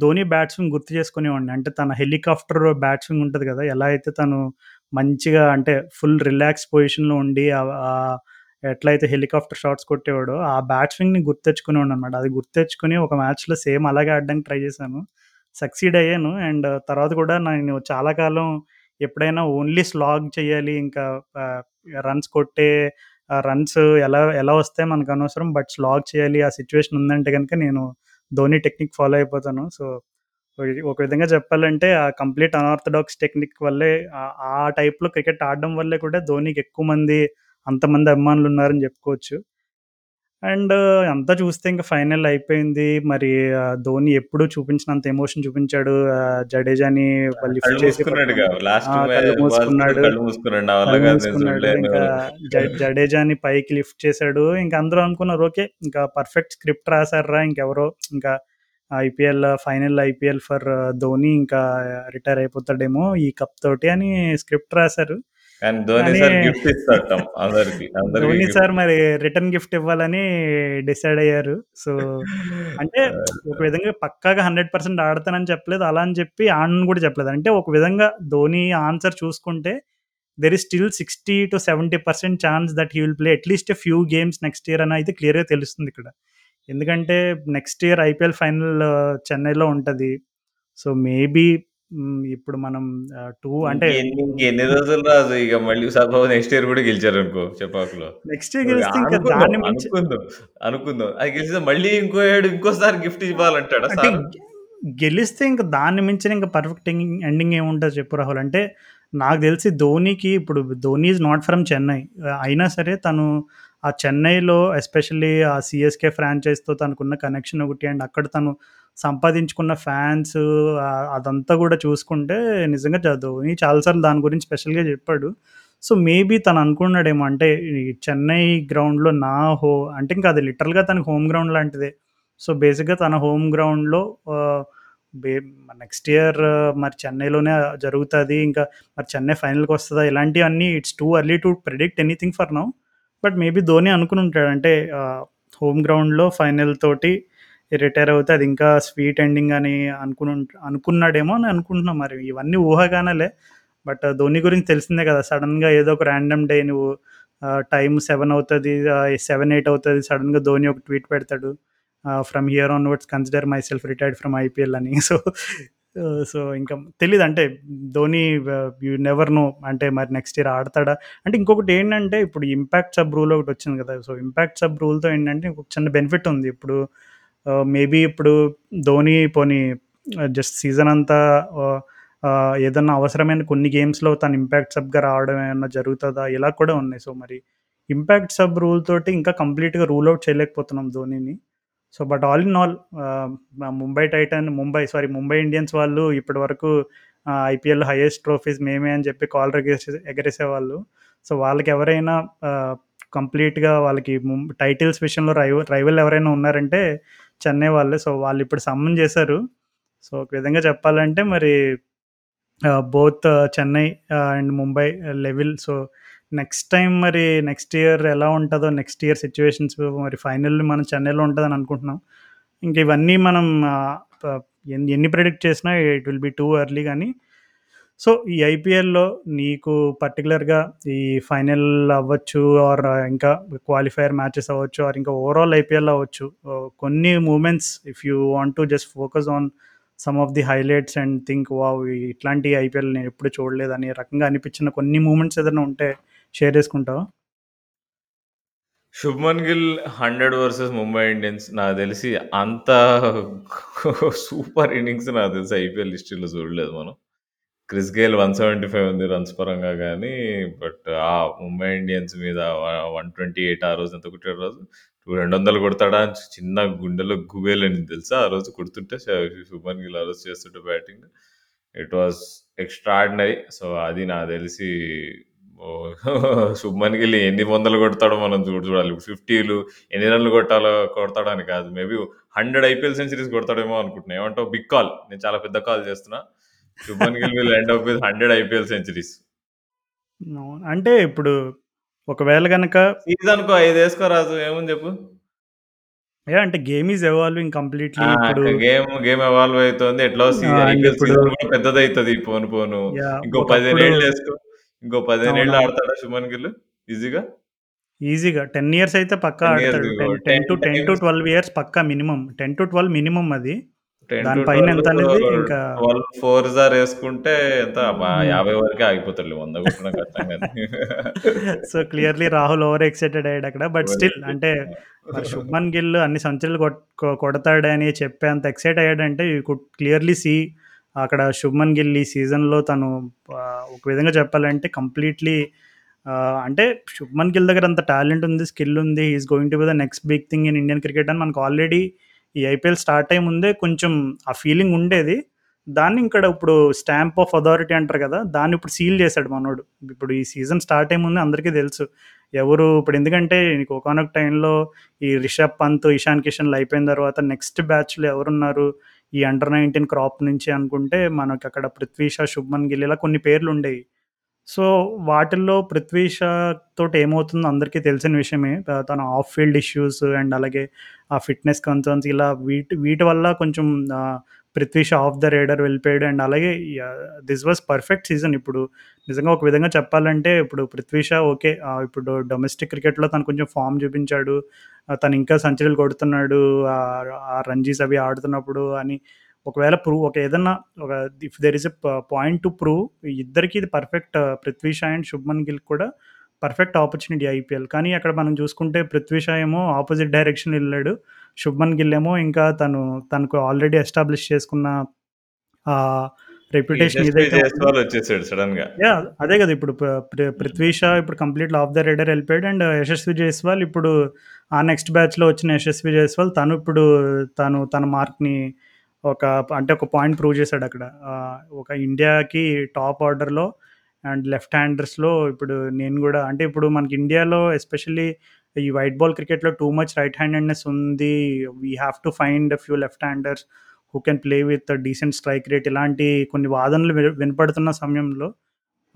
ధోని బ్యాట్ స్వింగ్ గుర్తు చేసుకునేవాడిని. అంటే తన హెలికాప్టర్ బ్యాట్ స్వింగ్ కదా! ఎలా అయితే తను మంచిగా అంటే ఫుల్ రిలాక్స్ పొజిషన్‌లో ఉండి ఎట్లయితే హెలికాప్టర్ షాట్స్ కొట్టేవాడో ఆ బ్యాట్ స్వింగ్‌ని గుర్తెచ్చుకునేవాడు అనమాట అది గుర్తెచ్చుకుని ఒక మ్యాచ్‌లో సేమ్ అలాగే ఆడడానికి ట్రై చేశాను. సక్సీడ్ అయ్యాను. అండ్ తర్వాత కూడా నేను చాలా కాలం ఎప్పుడైనా ఓన్లీ స్లాగ్ చేయాలి ఇంకా రన్స్ కొట్టే రన్స్ ఎలా ఎలా వస్తే మనకు అనవసరం. బట్ స్లాగ్ చేయాలి ఆ సిచ్యువేషన్ ఉందంటే కనుక నేను ధోని టెక్నిక్ ఫాలో అయిపోతాను. సో, ఒక విధంగా చెప్పాలంటే ఆ కంప్లీట్ అనార్థోడాక్స్ టెక్నిక్ వల్లే ఆ టైప్‌లో క్రికెట్ ఆడడం వల్లే కూడా ధోనికి ఎక్కువ మంది అంతమంది అభిమానులున్నారని చెప్పుకోవచ్చు. అండ్ అంతా చూస్తే ఇంక ఫైనల్ అయిపోయింది. మరి ఆహ్, ధోని ఎప్పుడూ చూపించనంత ఎమోషన్ చూపించాడు. జడేజాని లిఫ్ట్ చేసి ఆ! కళ్ళు మూసుకున్నాడు. కళ్ళు మూసుకున్నాడు. ఇంకా జ జడేజాని పైకి లిఫ్ట్ చేశాడు. ఇంక అందరూ అనుకున్నారు ఓకే. ఇంకా పర్ఫెక్ట్ స్క్రిప్ట్ రాసారురా ఇంకెవరో ఇంకా IPL final IPL for Dhoni ఇంకా రిటైర్ అయిపోతాడేమో ఈ కప్ తోటి అని స్క్రిప్ట్ రాసారు. కానీ ధోని సార్ గిఫ్ట్ ఇస్తాడట అందరికి. ధోని. సార్ మరి రిటర్న్ గిఫ్ట్ ఇవ్వాలని డిసైడ్ అయ్యారు. సో, అంటే [LAUGHS] ఒక విధంగా పక్కాగా 100% ఆడతానని చెప్పలేదు. అలా అని చెప్పి ఆడనని కూడా చెప్పలేదు. అంటే ఒక విధంగా ధోని ఆన్సర్ చూసుకుంటే there is still sixty to seventy percent chance that he will play at least few games next year అని అయితే క్లియర్గా తెలుస్తుంది ఇక్కడ ఎందుకంటే నెక్స్ట్ ఇయర్ ఐపీఎల్ ఫైనల్ చెన్నైలో ఉంటుంది సో మేబీ ఇప్పుడు మనం టూ అంటే ఎన్ని రోజులు రాదు ఇక మళ్ళీ సపోజ్ నెక్స్ట్ ఇయర్ కూడా గెలిచారు అనుకో చెప్పాకులో. నెక్స్ట్ ఇయర్ గెలిస్తే ఇంకా దాన్ని మించి అనుకుందాం అనుకుందాం. అది గెలిస్తే మళ్ళీ ఇంకో ఏడు ఇంకోసారి గిఫ్ట్ ఇవ్వాలంటాడా అంటే సార్? గెలిస్తే ఇంకా దాన్ని మించిన ఇంకా పర్ఫెక్ట్ ఎండింగ్ ఏముంటుంది చెప్పు రాహుల్? అంటే నాకు తెలిసి ధోనికి ఇప్పుడు Dhoni is not from Chennai అయినా సరే తను ఆ చెన్నైలో ఎస్పెషల్లీ ఆ సిఎస్కే ఫ్రాంచైజ్తో తనకున్న కనెక్షన్ ఒకటి అండ్ అక్కడ తను సంపాదించుకున్న ఫ్యాన్స్ అదంతా కూడా చూసుకుంటే నిజంగా చ- చాలాసార్లు దాని గురించి స్పెషల్గా చెప్పాడు. సో మేబీ తను అనుకున్నాడేమో. అంటే ఈ చెన్నై గ్రౌండ్లో నా హో అంటే ఇంకా అది లిటరల్గా తనకి హోమ్ గ్రౌండ్ లాంటిదే. సో బేసిక్గా తన హోమ్ గ్రౌండ్లో బే నెక్స్ట్ ఇయర్ మరి చెన్నైలోనే జరుగుతుంది. ఇంకా మరి చెన్నై ఫైనల్కి వస్తుందా? ఇలాంటివన్నీ it's too early to predict anything for now. But maybe Dhoni అనుకుని ఉంటాడు. అంటే హోమ్ గ్రౌండ్లో ఫైనల్ తోటి రిటైర్ అవుతే అది ఇంకా స్వీట్ ఎండింగ్ అని అనుకుని అనుకున్నాడేమో అని అనుకుంటున్నాం మరి. ఇవన్నీ ఊహగానలే. బట్ ధోని గురించి తెలిసిందే కదా సడన్గా ఏదో ఒక ర్యాండమ్ డే నువ్వు టైం సెవెన్ అవుతుంది సెవెన్ ఎయిట్ అవుతుంది సడన్గా ధోని ఒక ట్వీట్ పెడతాడు from here onwards consider myself retired from IPL అని. సో సో ఇంకా తెలియదు అంటే ధోని యూ నెవర్ నో అంటే మరి నెక్స్ట్ ఇయర్ ఆడతాడా? అంటే ఇంకొకటి ఏంటంటే ఇప్పుడు ఇంపాక్ట్ సబ్ రూల్ ఒకటి వచ్చింది కదా. సో ఇంపాక్ట్ సబ్ రూల్తో ఏంటంటే ఒక చిన్న బెనిఫిట్ ఉంది. ఇప్పుడు Uh, మేబీ ఇప్పుడు ధోని పోనీ uh, జస్ట్ సీజన్ అంతా uh, ఏదన్నా అవసరమైన కొన్ని గేమ్స్లో తను ఇంపాక్ట్ సబ్గా రావడం ఏమన్నా జరుగుతుందా? ఇలా కూడా ఉన్నాయి. సో మరి ఇంపాక్ట్ సబ్ రూల్ తోటి ఇంకా కంప్లీట్గా రూల్ అవుట్ చేయలేకపోతున్నాం ధోనిని. So but all in all Mumbai titan Mumbai sorry Mumbai Indians వాళ్ళు ఇప్పటి వరకు ఐపీఎల్ హైయెస్ట్ ట్రోఫీస్ మేమే అని చెప్పి కాల్ ఎగరేసే ఎగరేసేవాళ్ళు సో వాళ్ళకి ఎవరైనా కంప్లీట్గా వాళ్ళకి టైటిల్స్ విషయంలో రైవల్ రైవల్ ఎవరైనా ఉన్నారంటే చెన్నై వాళ్ళే. సో వాళ్ళు ఇప్పుడు సమ్మన్ చేశారు. సో ఒక విధంగా చెప్పాలంటే మరి both Chennai and Mumbai level. So next time మరి నెక్స్ట్ ఇయర్ ఎలా ఉంటుందో నెక్స్ట్ ఇయర్ సిచ్యువేషన్స్ మరి ఫైనల్ మనం చెన్నైలో ఉంటుందని అనుకుంటున్నాం. ఇంక ఇవన్నీ మనం ఎన్ని ఎన్ని ప్రిడిక్ట్ చేసినా it will be too early కానీ సో ఈ ఐపీఎల్లో నీకు పర్టికులర్గా ఈ ఫైనల్ అవ్వచ్చు ఆర్ ఇంకా క్వాలిఫైయర్ మ్యాచెస్ అవ్వచ్చు ఆర్ ఇంకా ఓవరాల్ ఐపీఎల్ అవ్వచ్చు కొన్ని moments if you want to just focus on some of the highlights and think wow ఇట్లాంటి ఐపీఎల్ నేను ఎప్పుడు చూడలేదు అనే రకంగా అనిపించిన కొన్ని మూమెంట్స్ ఏదైనా ఉంటే షేర్ చేసుకుంటావా? Shubman Gill hundred versus Mumbai Indians. నాకు తెలిసి అంత సూపర్ ఇన్నింగ్స్ నాకు తెలిసి ఐపీఎల్ హిస్టరీలో చూడలేదు మనం. Chris Gayle one seventy five ఉంది రన్స్ పరంగా కానీ బట్ ఆ ముంబై ఇండియన్స్ మీద వన్ ట్వంటీ ఎయిట్ ఆ రోజు ఎంత కొట్టాడు రోజు? రెండు వందలు కొడతాడా అని చిన్న గుండెలో గుబేలని తెలుసా? ఆ రోజు కొడుతుంటే శుభన్ గిల్ ఆ రోజు చేస్తుంటే batting. It was extraordinary. So అది నాకు తెలిసి ఓ, [LAUGHS] శుభ్మన్ గిల్ ఎన్ని వందలు కొడతాడో మనం చూడు చూడాలి. ఫిఫ్టీలు ఎన్ని రన్లు కొట్టాలో కొడతాడని అని కాదు. మేబీ హండ్రెడ్ ఐపీఎల్ సెంచరీస్ కొడతాడేమో అనుకుంటున్నా. ఏమంటావు? Big call. నేను చాలా పెద్ద కాల్ చేస్తున్నా. Shubman Gill will end up with hundred IPL centuries. అంటే ఇప్పుడు ఒకవేళ గనక సీజన్కు ఐదు వేసుకోరాదు ఏముంది చెప్పు? ఏ అంటే గేమ్ ఈజ్ ఎవాల్వింగ్ కంప్లీట్లీ ఇప్పుడు గేమ్ గేమ్ ఎవాల్వ్ అవుతుంది ఎట్లా సీజన్ కూడా పెద్దదవుతుంది పోను పోను. యా ఇంకో పదిహేను ఏళ్ళు వేసుకో. ఇంకో పదిహేను ఏళ్ళు ఆడతాడా శుభన్ గిల్? ఈజీగా? ఈజీగా. టెన్ ఇయర్స్ అయితే పక్కా ఆడతాడు. Ten to ten to twelve years Pakka minimum. Ten to twelve minimum అది. టెన్ దానిపైన ఎంత అనేది ఇంకా ట్వెల్వ్ ఫోర్ జార్ వేసుకుంటే ఎంత. యాభై వరకే ఆగిపోతాడు వంద కొట్టడం కష్టం కానీ. [LAUGHS] So clearly Rahul over excited అయ్యాడు అక్కడ బట్ స్టిల్ అంటే శుభ్మన్ గిల్ అన్ని సంచలనాలు కొట్- కొ- కొడతాడని చెప్పే అంత ఎక్సైట్ అయ్యాడంటే యూ కుడ్ క్లియర్లీ సీ అక్కడ శుభ్మన్ గిల్ ఈ సీజన్లో తను ఒక విధంగా చెప్పాలంటే కంప్లీట్లీ అంటే శుభ్మన్ గిల్ దగ్గర అంత టాలెంట్ ఉంది స్కిల్ ఉంది is going to be the next big thing in Indian cricket అని మనకు ఆల్రెడీ ఈ ఐపీఎల్ స్టార్ట్ అయ్యే ముందే కొంచెం ఆ ఫీలింగ్ ఉండేది. దాన్ని ఇక్కడ ఇప్పుడు స్టాంప్ ఆఫ్ అథారిటీ అంటారు కదా దాన్ని ఇప్పుడు సీల్ చేశాడు మనోడు. ఇప్పుడు ఈ సీజన్ స్టార్ట్ అయ్యే ముందే అందరికీ తెలుసు. ఎవరు ఇప్పుడు ఎందుకంటే నీకు ఒకనొక టైంలో ఈ రిషబ్ పంత్ ఇషాన్ కిషన్లు అయిపోయిన తర్వాత నెక్స్ట్ బ్యాచ్లో ఎవరున్నారు? ఈ అండర్ నైన్టీన్ క్రాప్ నుంచి అనుకుంటే మనకి అక్కడ పృథ్వీ షా శుభ్మన్ గిల్ ఇలా కొన్ని పేర్లు ఉండేవి. సో వాటిల్లో పృథ్వీ షా తోటి ఏమవుతుందో అందరికీ తెలిసిన విషయమే త- తన ఆఫ్ ఫీల్డ్ ఇష్యూస్ అండ్ అలాగే ఆ ఫిట్నెస్ కన్సర్న్స్ ఇలా వీటి వీటి వల్ల కొంచెం Prithvi Shaw off the radar వెళ్ళిపోయాడు. అండ్ అలాగే దిస్ వాస్ పర్ఫెక్ట్ సీజన్. ఇప్పుడు నిజంగా ఒక విధంగా చెప్పాలంటే ఇప్పుడు పృథ్వీ షా ఓకే. ఆహ్, ఇప్పుడు డొమెస్టిక్ క్రికెట్‌లో తను కొంచెం ఫార్మ్ చూపించాడు. ఆహ్, తను ఇంకా సెంచరీలు కొడుతున్నాడు. ఆహ్, ఆ రంజీస్ అవి ఆడుతున్నప్పుడు అని ఒకవేళ ప్రూవ్ ఒక ఏదన్నా ఒక if there is a point to prove ఇద్దరికీ ఇది పర్ఫెక్ట్ పృథ్వీ షా అండ్ శుభ్మన్ గిల్ కూడా పర్ఫెక్ట్ ఆపర్చునిటీ ఐపీఎల్. కానీ అక్కడ మనం చూసుకుంటే పృథ్వీ షా ఏమో ఆపోజిట్ డైరెక్షన్‌లో ఎళ్ళాడు. శుభ్మన్ గిల్ ఏమో ఇంకా తను తనకు ఆల్రెడీ ఎస్టాబ్లిష్ చేసుకున్న రెప్యుటేషన్! అదే కదా! ఇప్పుడు పృథ్వీ షా ఇప్పుడు కంప్లీట్‌లీ ఆఫ్ ద రేడర్ ఎళ్ళిపోయాడు. అండ్ యశస్వి జైస్వాల్ ఇప్పుడు ఆ నెక్స్ట్ బ్యాచ్‌లో వచ్చిన యశస్వి జైస్వాల్ తను ఇప్పుడు తను తన మార్క్‌ని ఒక అంటే ఒక పాయింట్ ప్రూవ్ చేశాడు అక్కడ ఒక ఇండియాకి టాప్ ఆర్డర్‌లో అండ్ లెఫ్ట్ హ్యాండర్స్‌లో ఇప్పుడు నేను కూడా అంటే ఇప్పుడు మనకి ఇండియాలో ఎస్పెషల్లీ ఈ వైట్ బాల్ క్రికెట్‌లో టూ మచ్ రైట్ హ్యాండెడ్‌నెస్ ఉంది. We have to find few left handers who can play with decent strike rate ఇలాంటి కొన్ని వాదనలు వినపడుతున్న సమయంలో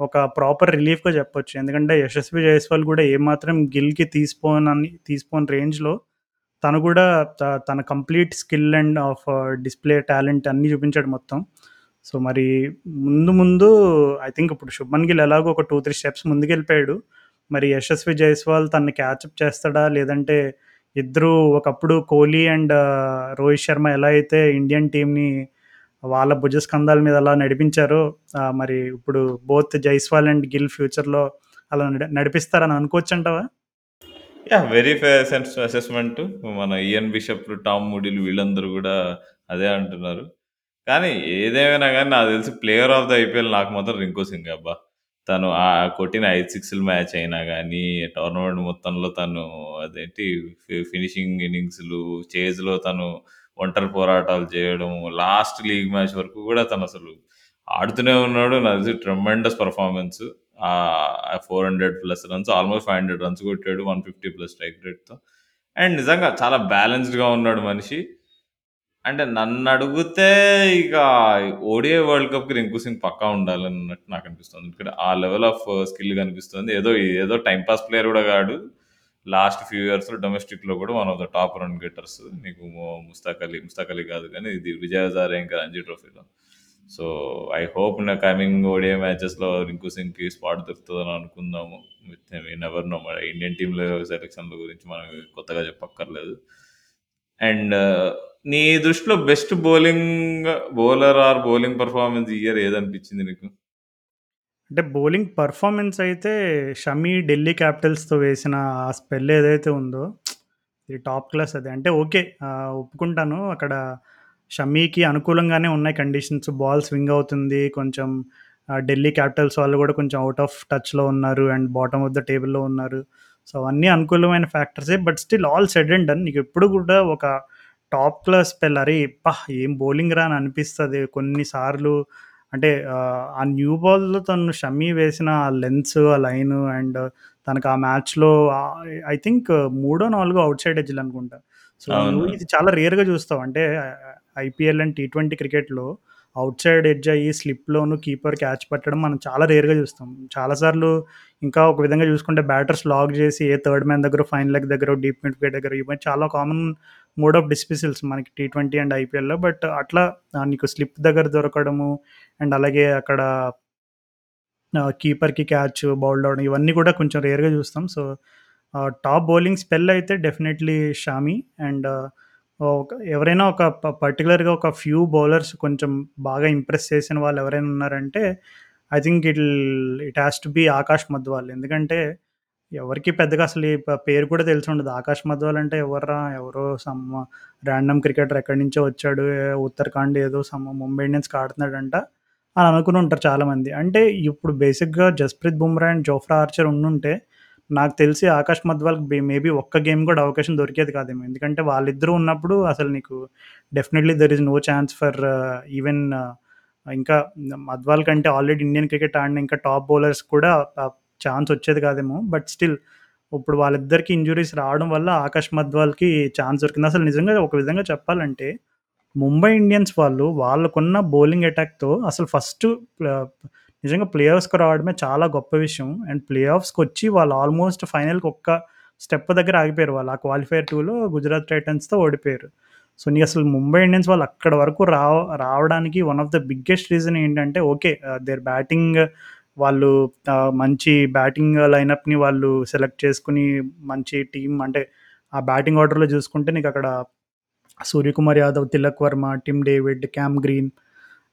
ఒక ప్రాపర్ రిలీఫ్‌గా చెప్పొచ్చు. ఎందుకంటే యశస్వి జైస్వాల్ కూడా ఏమాత్రం గిల్‌కి తీసిపోనని తీసిపోని రేంజ్‌లో తను కూడా త తన complete skill and of display talent అన్నీ చూపించాడు మొత్తం. సో, మరి ముందు ముందు ఐ థింక్ ఇప్పుడు శుభ్మన్ గిల్ ఎలాగో ఒక 2, 3 స్టెప్స్ ముందుకెళ్ళిపోయాడు. మరి యశస్వి జైస్వాల్ తనని క్యాచప్ చేస్తాడా? లేదంటే ఇద్దరు ఒకప్పుడు కోహ్లీ అండ్ రోహిత్ శర్మ ఎలా అయితే ఇండియన్ టీమ్‌ని వాళ్ళ భుజస్కంధాల మీద అలా నడిపించారో మరి ఇప్పుడు బోత్ జైస్వాల్ అండ్ గిల్ ఫ్యూచర్‌లో అలా నడిపిస్తారని అనుకోవచ్చు అంటావా yeah! Very fair sense assessment. మన ఇయాన్ బిషప్, టామ్ మూడిల్ వీళ్ళందరూ గూడా అదే అంటున్నారు. కానీ ఏదేమైనా కానీ నాకు తెలిసి ప్లేయర్ ఆఫ్ ద ఐపీఎల్ నాకు మాత్రం రింకు సింగే అబ్బా! తను ఆహ్, కొట్టిన 5 సిక్స్‌ల మ్యాచ్ అయినా గానీ, టోర్నమెంట్ మొత్తంలో తను అదేంటి ఫి ఫినిషింగ్ ఇన్నింగ్స్‌లు, చేజ్‌లో తను ఒంటరి పోరాటాలు చేయడం, లాస్ట్ లీగ్ మ్యాచ్ వరకు గూడా తనసలు ఆడుతూనే ఉన్నాడు. నాకు తెలిసి tremendous performance. Four hundred plus runs almost 500 runs కొట్టాడు. 150 ప్లస్ స్ట్రైక్ రేట్‌తో. అండ్ నిజంగా చాలా బ్యాలెన్స్‌డ్‌గా ఉన్నాడు మనిషి. అంటే నన్ను అడిగితే ఇక ఓడిఐ వరల్డ్ కప్‌కి రింకు సింగ్ పక్కా నాకు అనిపిస్తుంది ఎందుకంటే ఆ లెవెల్ ఆఫ్ స్కిల్ కనిపిస్తుంది. ఏదో ఏదో టైంపాస్ ప్లేయర్ కూడా కాడు లాస్ట్ ఫ్యూ ఇయర్స్‌లో డొమెస్టిక్‌లో కూడా one of the top run getters నీకు ముస్తాక్ అలీ, ముస్తాక్ అలీ కాదు కానీ ఇది విజయ్ హజారే ఇంకా రంజీ ట్రోఫీలో. సో, ఐ హోప్ నా కమింగ్ ఓడిఐ మ్యాచెస్‌లో రింకు సింగ్‌కి స్పాట్ దొరుకుతుందని అనుకుందాము. విత్ వి ఎవర్ నో మన ఇండియన్ టీంలో సెలక్షన్‌ల గురించి మనం కొత్తగా చెప్పక్కర్లేదు. అండ్ uh, నీ దృష్టిలో best bowling bowler or bowling performance year ఏదనిపించింది నీకు? అంటే బౌలింగ్ పర్ఫార్మెన్స్ అయితే షమీ ఢిల్లీ క్యాపిటల్స్‌తో వేసిన ఆ స్పెల్ ఏదైతే ఉందో ఇది టాప్ క్లాస్ అది. అంటే ఓకే. ఒప్పుకుంటాను. అక్కడ షమీకి అనుకూలంగానే ఉన్నాయి కండిషన్స్. బాల్ స్వింగ్ అవుతుంది. కొంచెం ఢిల్లీ క్యాపిటల్స్ వాళ్ళు కూడా కొంచెం ఔట్ ఆఫ్ టచ్‌లో ఉన్నారు. అండ్ బాటమ్ ఆఫ్ ద టేబుల్‌లో ఉన్నారు. సో, అవన్నీ అనుకూలమైన ఫ్యాక్టర్సే. But still all said and done నీకెప్పుడు కూడా ఒక టాప్ క్లాస్ అరే! అబ్బా! ఏం బౌలింగ్ రా అని అనిపిస్తది. కొన్ని సార్లు అంటే ఆ న్యూ బాల్‌లో తను షమీ వేసిన ఆ లెన్స్, ఆ లైను అండ్ తనకు ఆ మ్యాచ్‌లో ఐ థింక్ మూడో, నాలుగో ఔట్ సైడ్ ఎడ్జ్‌లు అనుకుంటా. సో. ఇది చాలా రేర్‌గా చూస్తావు. అంటే ఐపీఎల్ అండ్ టీ ట్వంటీ క్రికెట్‌లో అవుట్ సైడ్ ఎడ్జ్ అయ్యి స్లిప్‌లోను కీపర్ క్యాచ్ పట్టడం మనం చాలా రేర్‌గా చూస్తాం. చాలా సార్లు ఇంకా ఒక విధంగా చూసుకుంటే బ్యాటర్స్ లాక్ చేసి ఏ థర్డ్ మ్యాన్ దగ్గర ఫైన్ లెగ్ దగ్గర డీప్ మిడ్ వికెట్ దగ్గర ఇవన్నీ చాలా కామన్ మోడ్ ఆఫ్ డిస్పిసిల్స్ మనకి టీ ట్వంటీ అండ్ ఐపీఎల్‌లో. బట్ అట్లా నీకు స్లిప్ దగ్గర దొరకడము అండ్ అలాగే అక్కడ కీపర్‌కి క్యాచ్ బౌల్డ్ అవడం ఇవన్నీ కూడా కొంచెం రేర్‌గా చూస్తాం. సో, టాప్ బౌలింగ్ స్పెల్ అయితే డెఫినెట్‌లీ షామి అండ్ ఒక ఎవరైనా ఒక ప పర్టికులర్గా ఒక ఫ్యూ బౌలర్స్ కొంచెం బాగా ఇంప్రెస్ చేసిన వాళ్ళు ఎవరైనా ఉన్నారంటే I think it will it has to be Akash Madhwal. ఎందుకంటే ఎవరికీ పెద్దగా అసలు ఈ ప పేరు కూడా తెలిసుండదు. ఆకాష్ మధ్వాల్ అంటే ఎవర్రా? ఎవరో సమ్ ర్యాండమ్ క్రికెటర్ ఎక్కడి నుంచో వచ్చాడు. ఉత్తరాఖండ్ ఏదో సమ్ ముంబై ఇండియన్స్‌కి ఆడుతున్నాడంట అని అనుకుని ఉంటారు చాలామంది. అంటే ఇప్పుడు బేసిక్‌గా Jasprit Bumrah and Jofra Archer ఉండుంటే నాకు తెలిసి ఆకాష్ మధ్వాల్‌కి మేబీ ఒక్క గేమ్ కూడా అవకాశం దొరికేది కాదేమో. ఎందుకంటే వాళ్ళిద్దరూ ఉన్నప్పుడు అసలు నీకు definitely there is no chance for even ఇంకా మధ్వాల్ కంటే ఆల్రెడీ ఇండియన్ క్రికెట్ ఆడిన ఇంకా టాప్ బౌలర్స్ కూడా uh, ఛాన్స్ వచ్చేది కాదేమో. బట్ స్టిల్ ఇప్పుడు వాళ్ళిద్దరికి ఇంజురీస్ రావడం వల్ల ఆకాష్ మధ్వాల్‌కి ఛాన్స్ దొరికింది. అసలు నిజంగా ఒక విధంగా చెప్పాలంటే ముంబై ఇండియన్స్ వాళ్ళు వాళ్ళకున్న బౌలింగ్ అటాక్‌తో అసలు ఫస్ట్ ప్ల uh, నిజంగా ప్లే ఆఫ్స్‌కి రావడమే చాలా గొప్ప విషయం. అండ్ ప్లే ఆఫ్స్‌కొచ్చి వాళ్ళు ఆల్మోస్ట్ ఫైనల్‌కి ఒక్క స్టెప్ దగ్గర ఆగిపోయారు వాళ్ళు. ఆ క్వాలిఫైర్ టూలో గుజరాత్ టైటన్స్‌తో ఓడిపోయారు. సో, నీకసలు ముంబై ఇండియన్స్ వాళ్ళు అక్కడ వరకు రావ రావడానికి one of the biggest reason ఏంటంటే ఓకే. దేర్ బ్యాటింగ్ వాళ్ళు మంచి బ్యాటింగ్ లైనప్‌ని వాళ్ళు సెలెక్ట్ చేసుకుని మంచి టీం అంటే ఆ బ్యాటింగ్ ఆర్డర్‌లో చూసుకుంటే నీకు అక్కడ Suryakumar Yadav, Tilak Varma, Tim David, Cam Green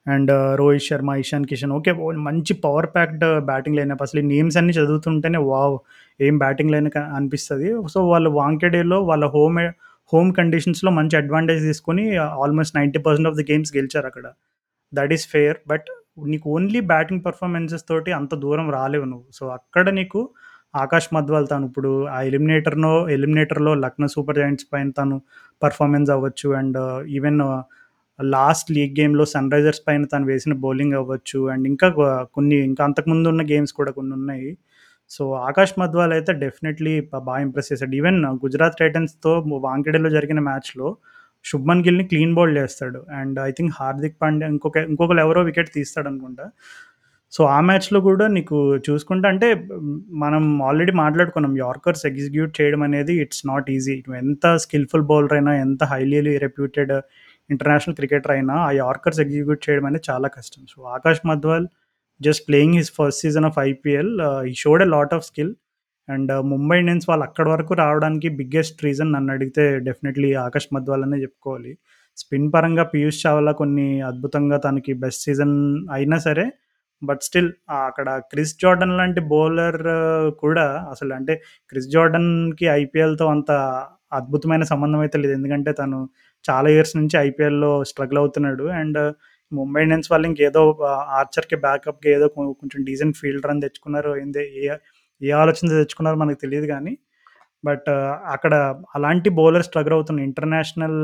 and uh, Rohit Sharma, Ishan Kishan okay. మంచి పవర్ ప్యాక్డ్ బ్యాటింగ్ లైనప్. అసలు ఈ నేమ్స్ అన్నీ చదువుతుంటేనే వావ్! ఏం బ్యాటింగ్ లైన్ అనిపిస్తుంది సో, వాళ్ళు వాంకెడేలో వాళ్ళ హోమ్ హోమ్ కండిషన్స్‌లో మంచి అడ్వాంటేజ్ తీసుకొని ఆల్మోస్ట్ 90% ఆఫ్ ది గేమ్స్ గెలిచారు అక్కడ దట్ ఈస్ ఫెయిర్. బట్ నీకు ఓన్లీ బ్యాటింగ్ పర్ఫార్మెన్సెస్ తోటి అంత దూరం రాలేవు నువ్వు. సో, అక్కడ నీకు ఆకాష్ మధ్వాల్ తను ఇప్పుడు ఆ ఎలిమినేటర్‌నో ఎలిమినేటర్‌లో లక్నో సూపర్ జాయింట్స్ పైన తను పర్ఫార్మెన్స్ అవ్వచ్చు. And uh, even last league గేమ్‌లో సన్ రైజర్స్ పైన తను వేసిన బౌలింగ్ అవ్వచ్చు. అండ్ ఇంకా కొన్ని ఇంకా అంతకుముందు ఉన్న గేమ్స్ కూడా కొన్ని ఉన్నాయి సో, ఆకాష్ మధ్వాల్ అయితే డెఫినెట్‌లీ బాగా ఇంప్రెస్ చేశాడు ఈవెన్ గుజరాత్ టైటన్స్‌తో వాంకెడేలో జరిగిన మ్యాచ్‌లో శుభ్మన్ గిల్‌ని క్లీన్ బౌల్డ్ చేస్తాడు. And I think Hardik Pandya ఇంకొక ఇంకొకరు ఎవరో వికెట్ తీస్తాడు అనుకుంటా సో, ఆ మ్యాచ్‌లో కూడా నీకు చూసుకుంటే అంటే మనం ఆల్రెడీ మాట్లాడుకున్నాం. యార్కర్స్ ఎగ్జిక్యూట్ చేయడం అనేది ఇట్స్ నాట్ ఈజీ. ఎంత స్కిల్‌ఫుల్ బౌలర్ అయినా, ఎంత హైలీ రెప్యూటెడ్ ఇంటర్నేషనల్ క్రికెటర్ అయినా ఆ యార్కర్స్ ఎగ్జిక్యూట్ చేయడం అనేది చాలా కష్టం. So, Akash Madhwal just playing his first season of IPL ఈ showed a lot of skill. And Mumbai Indians వాళ్ళు అక్కడి వరకు రావడానికి బిగ్గెస్ట్ రీజన్ నన్ను అడిగితే డెఫినెట్‌లీ ఆకాష్ మధ్వాల్ అనే చెప్పుకోవాలి. స్పిన్ పరంగా పీయూష్ చావ్లా కొన్ని అద్భుతంగా తనకి బెస్ట్ సీజన్ అయినా సరే, బట్ స్టిల్ అక్కడ క్రిస్ జార్డన్ లాంటి బౌలర్ uh, కూడా అసలు అంటే క్రిస్ జార్డన్‌కి ఐపీఎల్‌తో అంత అద్భుతమైన సంబంధం అయితే లేదు. ఎందుకంటే తను చాలా ఇయర్స్ నుంచి ఐపీఎల్‌లో స్ట్రగుల్ అవుతున్నాడు. అండ్ ముంబై ఇండియన్స్ వాళ్ళు ఇంకేదో uh, ఆర్చర్‌కి బ్యాకప్కి ఏదో కొంచెం డీసెంట్ ఫీల్డ్ రన్ తెచ్చుకున్నారు ఏందే ఏ ఏ ఆలోచన తెచ్చుకున్నారో మనకు తెలియదు కానీ బట్ uh, అక్కడ అలాంటి బౌలర్ స్ట్రగుల్ అవుతున్న ఇంటర్నేషనల్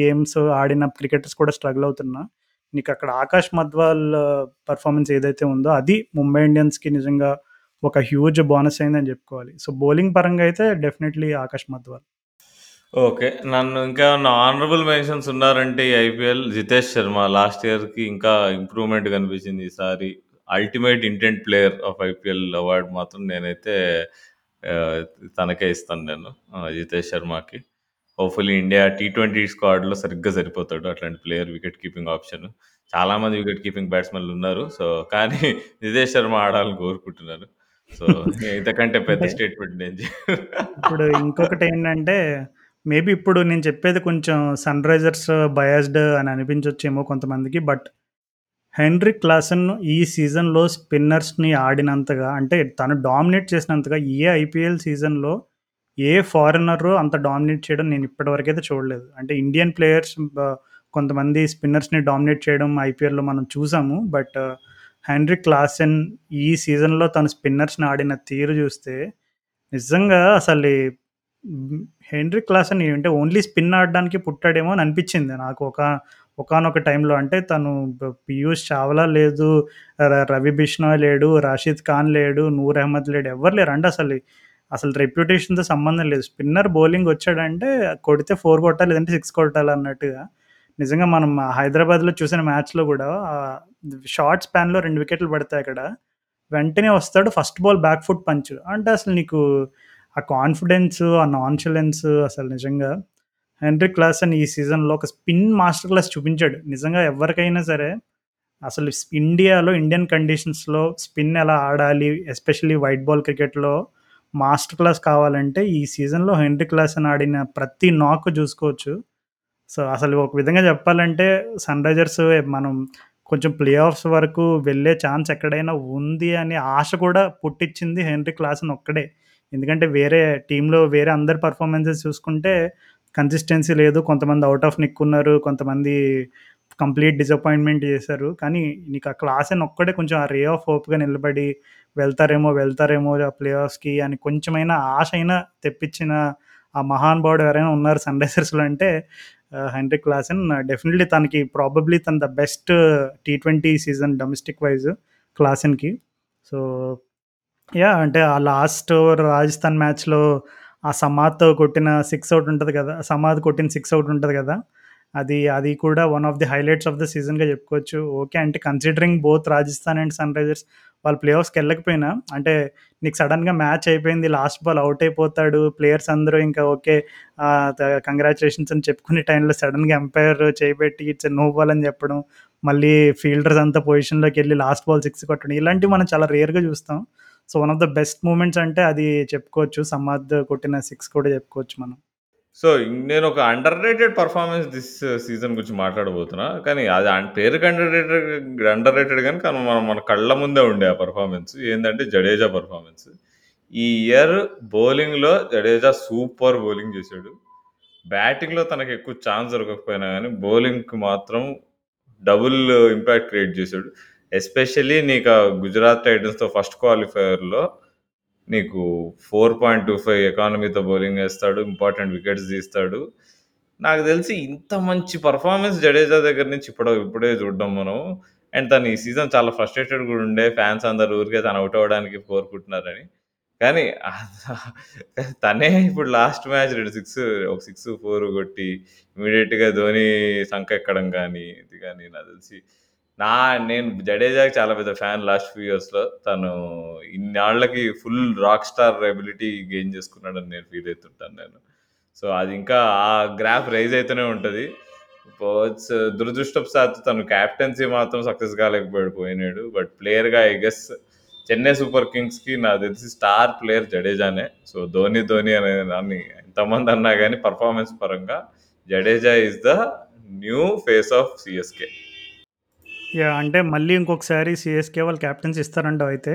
గేమ్స్ uh, ఆడిన క్రికెటర్స్ కూడా స్ట్రగుల్ అవుతున్నా, అక్కడ ఆకాష్ మధ్వాల్ పర్ఫార్మెన్స్ ఏదైతే ఉందో అది ముంబై ఇండియన్స్‌కి నిజంగా ఒక హ్యూజ్ బోనస్ అయిందని చెప్పుకోవాలి. సో, బౌలింగ్ పరంగా అయితే డెఫినెట్‌లీ ఆకాష్ మధ్వాల్. ఓకే. నన్ను ఇంకేమన్నా ఆనరబుల్ మెన్షన్స్ ఉన్నారంటే ఈ ఐపీఎల్ జితేష్ శర్మ లాస్ట్ ఇయర్‌కి ఇంకా ఇంప్రూవ్‌మెంట్ కనిపించింది ఈసారి. Ultimate intent player of IPL award మాత్రం నేనైతే ఆహ్, తనకే ఇస్తాను నేను. జితేష్ శర్మకి. హోప్‌ఫుల్లీ ఇండియా టీ20 స్క్వాడ్‌లో సరిగ్గా సరిపోతాడు. అట్లాంటి ప్లేయర్ వికెట్ కీపింగ్ ఆప్షన్. చాలామంది వికెట్ కీపింగ్ బ్యాట్స్‌మెన్‌లు ఉన్నారు. సో, కానీ [LAUGHS] జితేష్ శర్మ ఆడాలని కోరుకుంటున్నాను. సో, [LAUGHS] ఇంతకంటే పెద్ద అంటే స్టేట్మెంట్ నేను చే ఇప్పుడు ఇంకొకటేంటంటే, మేబీ ఇప్పుడు నేను చెప్పేది కొంచెం సన్‌రైజర్స్ బయాస్డ్ అని అనిపించొచ్చేమో కొంతమందికి. బట్ హెన్రీ క్లాసెన్ ఈ సీజన్‌లో స్పిన్నర్స్‌ని ఆడినంతగా అంటే తను డామినేట్ చేసినంతగా ఏ ఐపీఎల్ సీజన్‌లో ఏ ఫారినరు అంత డామినేట్ చేయడం నేను ఇప్పటివరకైతే చూడలేదు. అంటే ఇండియన్ ప్లేయర్స్ కొంతమంది స్పిన్నర్స్‌ని డామినేట్ చేయడం ఐపీఎల్‌లో మనం చూసాము. బట్ హెన్రిక్ క్లాసెన్ ఈ సీజన్‌లో తను స్పిన్నర్స్‌ని ఆడిన తీరు చూస్తే నిజంగా అసలు హెన్రీ క్లాస్ అని అంటే ఓన్లీ స్పిన్ ఆడడానికి పుట్టాడేమో అని అనిపించింది నాకు ఒక ఒకానొక టైంలో. అంటే తను పీయూష్ చావ్లా లేదు, రవి బిష్నాయ్ లేడు, రాషిద్ ఖాన్ లేడు, నూర్ అహ్మద్ లేడు. ఎవరు లేరు. అంటే అసలు అసలు రెప్యుటేషన్‌తో సంబంధం లేదు. స్పిన్నర్ బౌలింగ్ వచ్చాడంటే కొడితే ఫోర్ కొట్టాలి లేదంటే సిక్స్ కొట్టాలి అన్నట్టుగా నిజంగా మనం హైదరాబాద్‌లో చూసిన మ్యాచ్‌లో కూడా షార్ట్ స్పాన్‌లో రెండు వికెట్లు పడతాయి అక్కడ. వెంటనే వస్తాడు first ball back foot punch. అంటే అసలు నీకు ఆ కాన్ఫిడెన్స్, ఆ నాన్షులెన్స్ అసలు నిజంగా హెన్రీ క్లాసన్ ఈ సీజన్‌లో ఒక స్పిన్ మాస్టర్ క్లాస్ చూపించాడు. నిజంగా ఎవరికైనా సరే అసలు ఇండియాలో ఇండియన్ కండిషన్స్‌లో స్పిన్ ఎలా ఆడాలి, ఎస్పెషల్లీ వైట్ బాల్ క్రికెట్‌లో మాస్టర్ క్లాస్ కావాలంటే ఈ సీజన్‌లో హెన్రీ క్లాసన్ ఆడిన ప్రతి నాక్ చూసుకోవచ్చు. సో, అసలు ఒక విధంగా చెప్పాలంటే సన్‌రైజర్స్ మనం కొంచెం ప్లే ఆఫ్స్ వరకు వెళ్ళే ఛాన్స్ ఎక్కడైనా ఉంది అనే ఆశ కూడా పుట్టించింది హెన్రీ క్లాసన్ ఒక్కడే. ఎందుకంటే వేరే టీంలో వేరే అందరి పర్ఫార్మెన్సెస్ చూసుకుంటే కన్సిస్టెన్సీ లేదు. కొంతమంది అవుట్ ఆఫ్ నిక్ ఉన్నారు. కొంతమంది కంప్లీట్ డిసప్పాయింట్‌మెంట్ చేశారు. కానీ నీకు ఆ క్లాస్ అని ఒక్కడే కొంచెం ఆ రే ఆఫ్ హోప్‌గా నిలబడి వెళ్తారేమో, వెళ్తారేమో ఆ ప్లే ఆఫ్స్‌కి అని కొంచెమైనా ఆశ అయినా తెప్పించిన ఆ మహానుభావుడు ఎవరైనా ఉన్నారు సన్‌రైజర్స్‌లో అంటే హెండ్రిక్ హెన్రిక్ క్లాసెన్. డెఫినిట్‌లీ తనకి ప్రాబబ్లీ తన ద బెస్ట్ టీ20 సీజన్ డొమెస్టిక్ వైజ్ క్లాసెన్‌కి. సో, యా అంటే ఆ లాస్ట్ ఓవర్ రాజస్థాన్ మ్యాచ్‌లో ఆ సమాద్‌తో కొట్టిన సిక్స్ అవుట్ ఉంటుంది కదా! సమాద్ కొట్టిన సిక్స్ అవుట్ ఉంటుంది కదా! అది అది కూడా one of the highlights of the సీజన్‌గా చెప్పుకోవచ్చు. ఓకే. అంటే considering both Rajasthan and Sunrisers వాళ్ళు ప్లే ఆఫ్స్‌కి వెళ్ళకపోయినా అంటే నీకు సడన్‌గా మ్యాచ్ అయిపోయింది. లాస్ట్ బాల్ అవుట్ అయిపోతాడు. ప్లేయర్స్ అందరూ ఇంకా ఓకే. కంగ్రాచులేషన్స్ అని చెప్పుకునే టైంలో సడన్‌గా ఎంపైర్ చేయబెట్టి ఇట్స్ నో బాల్ అని చెప్పడం. మళ్ళీ ఫీల్డర్స్ అంతా పొజిషన్‌లోకెళ్ళి లాస్ట్ బాల్ సిక్స్ కొట్టడం. ఇలాంటివి మనం చాలా రేర్‌గా చూస్తాం. So, one of the best moments అంటే అది చెప్పుకోవచ్చు. సమాద్ కొట్టిన సిక్స్ కూడా చెప్పుకోవచ్చు మనం. సో, నేను ఒక underrated performance this season గురించి మాట్లాడబోతున్నా. కానీ అది పేరుకి అండర్ రేటెడ్ అండర్ రేటెడ్ కానీ కానీ మనం మన కళ్ళ ముందే ఉండే ఆ పర్ఫార్మెన్స్. ఏంటంటే జడేజా పర్ఫార్మెన్స్. ఈ ఇయర్ బౌలింగ్‌లో జడేజా సూపర్ బౌలింగ్ చేశాడు. బ్యాటింగ్‌లో తనకు ఎక్కువ ఛాన్స్ దొరకకపోయినా కానీ బౌలింగ్‌కి మాత్రం డబుల్ uh, ఇంపాక్ట్ క్రియేట్ చేశాడు. ఎస్పెషల్లీ నీకు ఆ గుజరాత్ టైటన్స్‌తో ఫస్ట్ క్వాలిఫైయర్‌లో నీకు 4.25 ఎకానమీతో బౌలింగ్ ఏస్తాడు. ఇంపార్టెంట్ వికెట్స్ తీస్తాడు. నాకు తెలిసి ఇంత మంచి పర్ఫార్మెన్స్ జడేజా దగ్గర నుంచి ఇప్పుడు ఇప్పుడే చూడ్డం మనం. అండ్ తను ఈ సీజన్ చాలా ఫ్రస్ట్రేటెడ్ కూడా ఉండే. ఫ్యాన్స్ అందరూ ఊరికే తను ఔట్ అవ్వడానికి కోరుకుంటున్నారని. కానీ తనే ఇప్పుడు లాస్ట్ మ్యాచ్ 2 సిక్స్ ఒక 6, 4 కొట్టి ఇమ్మీడియేట్‌గా ధోని సంకెక్కడం గానీ, ఇది గానీ నాకు తెలిసి నా నేను జడేజాకి చాలా పెద్ద ఫ్యాన్ లాస్ట్ ఫ్యూ ఇయర్స్‌లో. తను ఇన్నాళ్ళకి full rock star ability gain చేసుకున్నాడని నేను ఫీల్ అవుతుంటాను నేను. సో, అది ఇంకా ఆ గ్రాఫ్ రైజ్ అయితేనే ఉంటుంది బట్స్ uh, దురదృష్టవశాత్తు తను కెప్టెన్సీ మాత్రం సక్సెస్ కాలేకపోయాడు పోయినాడు. బట్ ప్లేయర్‌గా ఐ గెస్ చెన్నై సూపర్ కింగ్స్‌కి నాకు తెలిసి స్టార్ ప్లేయర్ జడేజానే. సో, ధోని, ధోని అనే దాన్ని ఎంతమంది అన్నా కానీ పర్ఫార్మెన్స్ పరంగా Jadeja is the new face of CSK yeah! అంటే మళ్ళీ ఇంకొకసారి సీఎస్‌కే వాళ్ళు కెప్టెన్సీ ఇస్తారంటావా అయితే?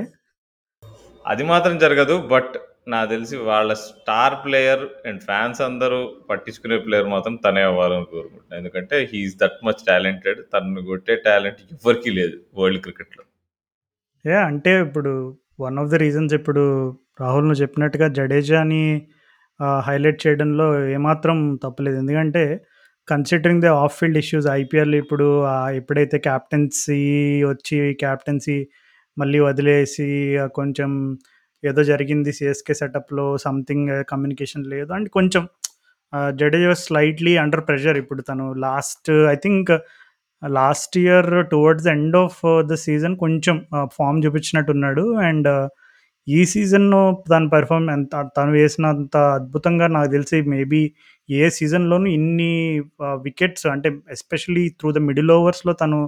అది మాత్రం జరగదు. బట్ నాకు తెలిసి వాళ్ళ స్టార్ ప్లేయర్ అండ్ ఫ్యాన్స్ అందరూ పట్టించుకునే ప్లేయర్ మాత్రం తనే అవ్వాలని కోరుకుంటున్నా. ఎందుకంటే he is that much talented. తనని కొట్టే టాలెంట్ ఎవ్వరికీ లేదు వరల్డ్ క్రికెట్‌లో. యాహ్! అంటే ఇప్పుడు వన్ ఆఫ్ ద రీజన్స్ ఇప్పుడు రాహుల్ నువ్వు చెప్పినట్టుగా జడేజాని హైలైట్ చేయడంలో ఏమాత్రం తప్పులేదు. ఎందుకంటే considering the off field issues IPL ఇప్పుడు ఎప్పుడైతే కెప్టెన్సీ వచ్చి కెప్టెన్సీ మళ్ళీ వదిలేసి కొంచెం ఏదో జరిగింది సిఎస్కే సెటప్‌లో సంథింగ్ కమ్యూనికేషన్ లేదు. అండ్ కొంచెం జడేజా స్లైట్‌లీ అండర్ ప్రెషర్ ఇప్పుడు తను last I think last year towards end of the season కొంచెం ఫామ్ చూపించినట్టున్నాడు. అండ్ ఈ సీజన్ తన పెర్ఫార్మ్ ఎంత తను వేసినంత అద్భుతంగా నాకు తెలిసి మేబీ ఏ సీజన్‌లోనూ ఇన్ని ఆహ్, వికెట్స్ అంటే ఎస్పెషల్లీ త్రూ ద మిడిల్ ఓవర్స్‌లో తను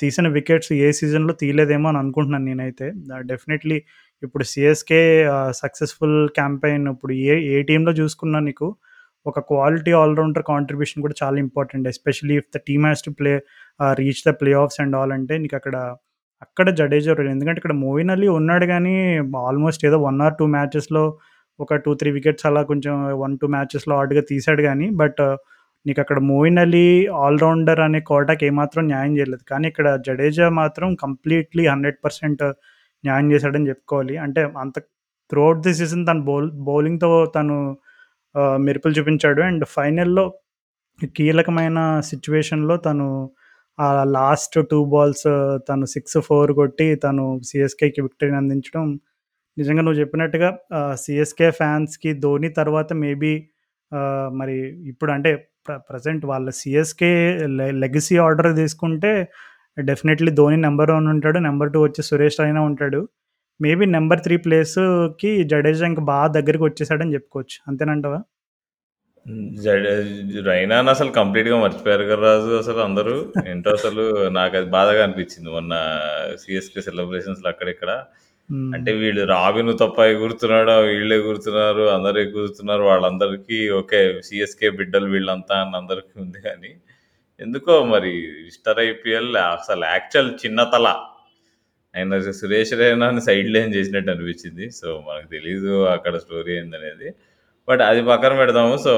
తీసిన వికెట్స్ ఏ సీజన్‌లో తీయలేదేమో అని అనుకుంటున్నాను నేనైతే. ఆహ్, డెఫినెట్‌లీ ఇప్పుడు సీఎస్‌కే ఆహ్, సక్సెస్‌ఫుల్ క్యాంపెయిన్ ఇప్పుడు ఏ ఏ టీమ్‌లో చూసుకున్నా నీకు ఒక క్వాలిటీ ఆల్ రౌండర్ కాంట్రిబ్యూషన్ కూడా చాలా important. Especially if the team has to play ah, reach the playoffs and all అంటే నీకక్కడ అక్కడ జడేజా రోల్. ఎందుకంటే ఇక్కడ మోయిన్ అలీ ఉన్నాడు గానీ ఆల్మోస్ట్ ఏదో 1 ఆర్ 2 మ్యాచెస్‌లో ఒక 2, 3 వికెట్స్ అలా కొంచెం 1, 2 మ్యాచెస్‌లో ఆడ్‌గా తీసాడు కానీ బట్ uh, నీకక్కడ మోయిన్ అలీ ఆల్రౌండర్ అనే కోటాకి ఏమాత్రం న్యాయం చేయలేదు. కానీ ఇక్కడ జడేజా మాత్రం కంప్లీట్‌లీ 100% uh, న్యాయం చేశాడని చెప్పుకోవాలి. అంటే అంత త్రూఅవుట్ ది సీజన్ తను బౌల్ బౌలింగ్‌తో తను uh, మెరుపులు చూపించాడు. అండ్ ఫైనల్‌లో కీలకమైన సిచ్యువేషన్లో తను ఆ లాస్ట్ టూ బాల్స్ తను 6, 4 కొట్టి తను సిఎస్కేకి విక్టరీని అందించడం నిజంగా నువ్వు చెప్పినట్టుగా సిఎస్కే ఫ్యాన్స్‌కి ధోని తర్వాత మేబీ మరి ఇప్పుడు అంటే ప్ర ప్రజెంట్ వాళ్ళ సిఎస్కే లె లెగసీ ఆర్డర్ తీసుకుంటే డెఫినెట్‌లీ ధోని నెంబర్ వన్ ఉంటాడు. నెంబర్ టూ వచ్చి సురేష్ రైనా ఉంటాడు. మేబీ నెంబర్ త్రీ ప్లేస్‌కి జడేజా ఇంకా బాగా దగ్గరికి వచ్చేసాడని చెప్పుకోవచ్చు. అంతేనంటవా హ్మ్. జడే అసలు కంప్లీట్‌గా మర్చిపోయారు కదా రాజు అసలు అందరూ. ఏంటో అసలు నాకు అది బాధగా అనిపించింది. మొన్న సిఎస్కే సెలబ్రేషన్స్‌లో అక్కడిక్కడ. అంటే హ్మ్. వీళ్ళు రాబిన్ తప్ప ఎగురుతున్నాడు, వీళ్ళు ఎగురుతున్నారు, అందరూ ఎగురుతున్నారు. వాళ్ళందరికీ ఓకే. సీఎస్‌కే బిడ్డలు వీళ్ళంతా అని అందరికీ ఉంది గానీ, ఎందుకో మరి స్టార్ ఐపీఎల్ అసలు యాక్చువల్ చిన్న తల ఆయన సురేష్ రైనాని సైడ్ లైన్ చేసినట్టు అనిపించింది. సో, మనకు తెలీదు అక్కడ స్టోరీ ఏందనేది. బట్ అది పక్కన పెడదాము. సో,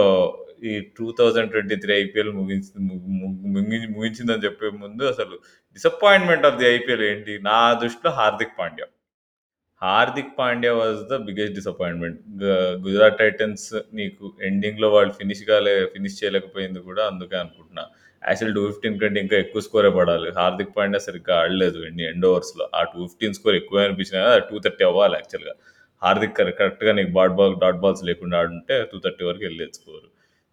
ఈ 2023 ఐపీఎల్ ముగించి త్రీ ము ముగి ముగించిందని చెప్పే ముందు అసలు డిసప్పాయింట్‌మెంట్ ఆఫ్ ది ఐపీఎల్ ఏంటి? నా దృష్టిలో Hardik Pandya. Hardik Pandya was the biggest disappointment. Gujarat Titans నీకు ఎండింగ్‌లో వాళ్ళు ఫినిష్ కాలే ఫినిష్ చేయలేకపోయింది కూడా అందుకే అనుకుంటున్నా. యాక్చువల్లీ 215 కంటే ఇంకా ఎక్కువ స్కోరే పడాలి. హార్దిక్ పాండ్యా సరిగ్గా ఆడలేదు ఎండ్ ఎండ్ ఓవర్స్‌లో. ఆ 215 స్కోర్ ఎక్కువ అనిపించినా టూ థర్టీ అవ్వాలి యాక్చువల్‌గా. హార్దిక్ కరె కరెక్ట్‌గా నీకు బాట్ బాల్ డాట్ బాల్స్ లేకుండా ఆడుంటే 230 వరకు వెళ్ళేది స్కోర్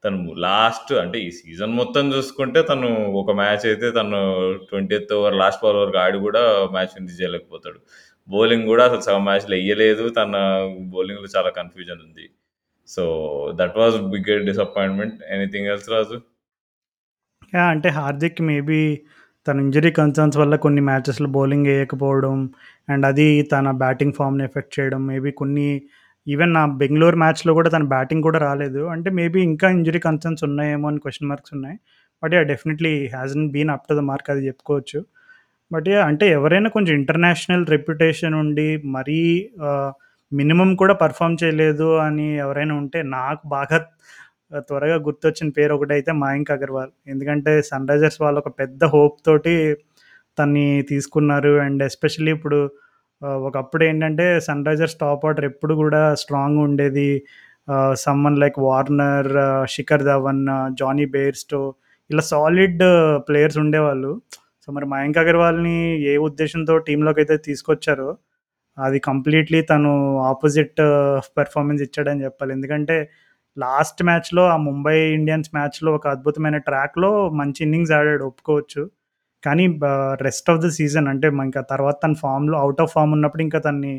తను లాస్ట్ అంటే ఈ సీజన్ మొత్తం చూసుకుంటే తను ఒక మ్యాచ్ అయితే తను 20థ్ ఓవర్ లాస్ట్ బాల్ వరకు ఆడి కూడా మ్యాచ్ ఫినిష్ చేయలేకపోతాడు. బౌలింగ్ కూడా అసలు సగం మ్యాచ్‌లో వేయలేదు తన బౌలింగ్‌లో చాలా కన్‌ఫ్యూజన్ ఉంది. So, that was bigger disappointment. Anything else Raju? అంటే హార్దిక్ మేబీ తన ఇంజరీ కన్సర్న్స్ వల్ల కొన్ని మ్యాచెస్‌లో బౌలింగ్ వేయకపోవడం అండ్ అది తన బ్యాటింగ్ ఫార్మ్‌ని ఎఫెక్ట్ చేయడం. మేబీ కొన్ని ఈవెన్ నా బెంగళూరు మ్యాచ్‌లో కూడా తన బ్యాటింగ్ కూడా రాలేదు. అంటే మేబీ ఇంకా ఇంజరీ కన్సర్న్స్ ఉన్నాయేమో అని క్వశ్చన్ మార్క్స్ ఉన్నాయి. But yeah definitely hasn't been up to the mark అది చెప్పుకోవచ్చు. బట్ అంటే ఎవరైనా కొంచెం ఇంటర్నేషనల్ రెప్యుటేషన్ ఉండి మరీ మినిమం మినిమమ్ కూడా పెర్ఫార్మ్ చేయలేదు అని ఎవరైనా ఉంటే నాకు బాగా త్వరగా గుర్తొచ్చిన పేరు ఒకటైతే మాయంక్ అగర్వాల్. ఎందుకంటే సన్‌రైజర్స్ వాళ్ళు ఒక పెద్ద హోప్ తోటి తన్ని తీసుకున్నారు. అండ్ ఎస్పెషల్లీ ఇప్పుడు ఒకప్పుడు ఏంటంటే సన్‌రైజర్స్ టాప్ ఆర్డర్ ఎప్పుడు కూడా స్ట్రాంగ్ ఉండేది. Someone like Warner, Shikhar Dhawan, Jonny Bairstow ఇలా సాలిడ్ ప్లేయర్స్ ఉండేవాళ్ళు. సో, మరి మయాంక్ అగర్వాల్‌ని ఏ ఉద్దేశంతో టీంలోకి అయితే తీసుకొచ్చారో అది కంప్లీట్‌లీ తను ఆపోజిట్ పెర్ఫార్మెన్స్ ఇచ్చాడని చెప్పాలి. ఎందుకంటే లాస్ట్ మ్యాచ్‌లో ఆ ముంబై ఇండియన్స్ మ్యాచ్‌లో ఒక అద్భుతమైన ట్రాక్‌లో మంచి ఇన్నింగ్స్ ఆడాడు ఒప్పుకోవచ్చు. కానీ రెస్ట్ ఆఫ్ ద సీజన్ అంటే ఇంకా తర్వాత తన ఫామ్లో అవుట్ ఆఫ్ ఫార్మ్ ఉన్నప్పుడు ఇంకా తన్ని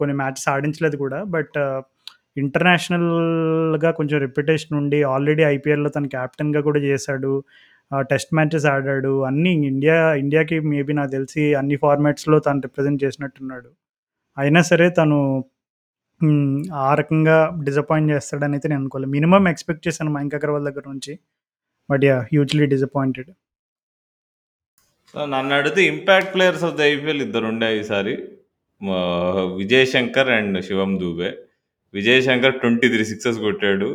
కొన్ని మ్యాచెస్ ఆడించలేదు కూడా. బట్ ఇంటర్నేషనల్‌గా కొంచెం రెప్యుటేషన్ ఉండి ఆల్రెడీ ఐపీఎల్‌లో తను కెప్టెన్‌గా కూడా చేశాడు. టెస్ట్ మ్యాచెస్ ఆడాడు. అన్ని ఇండియా ఇండియాకి మేబీ నాకు తెలిసి అన్ని ఫార్మాట్స్‌లో తను రిప్రజెంట్ చేసినట్టున్నాడు. అయినా సరే తను ఆ రకంగా డిసప్పాయింట్ అయితే నేను అనుకోలేదు. మినిమమ్ ఎక్స్‌పెక్ట్ చేశాను మయాంక్ అగర్వాల్ దగ్గర నుంచి. But yeah hugely disappointed. నన్ను అడిగితే impact players of the IPL ఇద్దరుండే ఈసారి. విజయ్ శంకర్ అండ్ శివం దూబే. విజయ్ శంకర్ 23 సిక్సెస్ కొట్టాడు.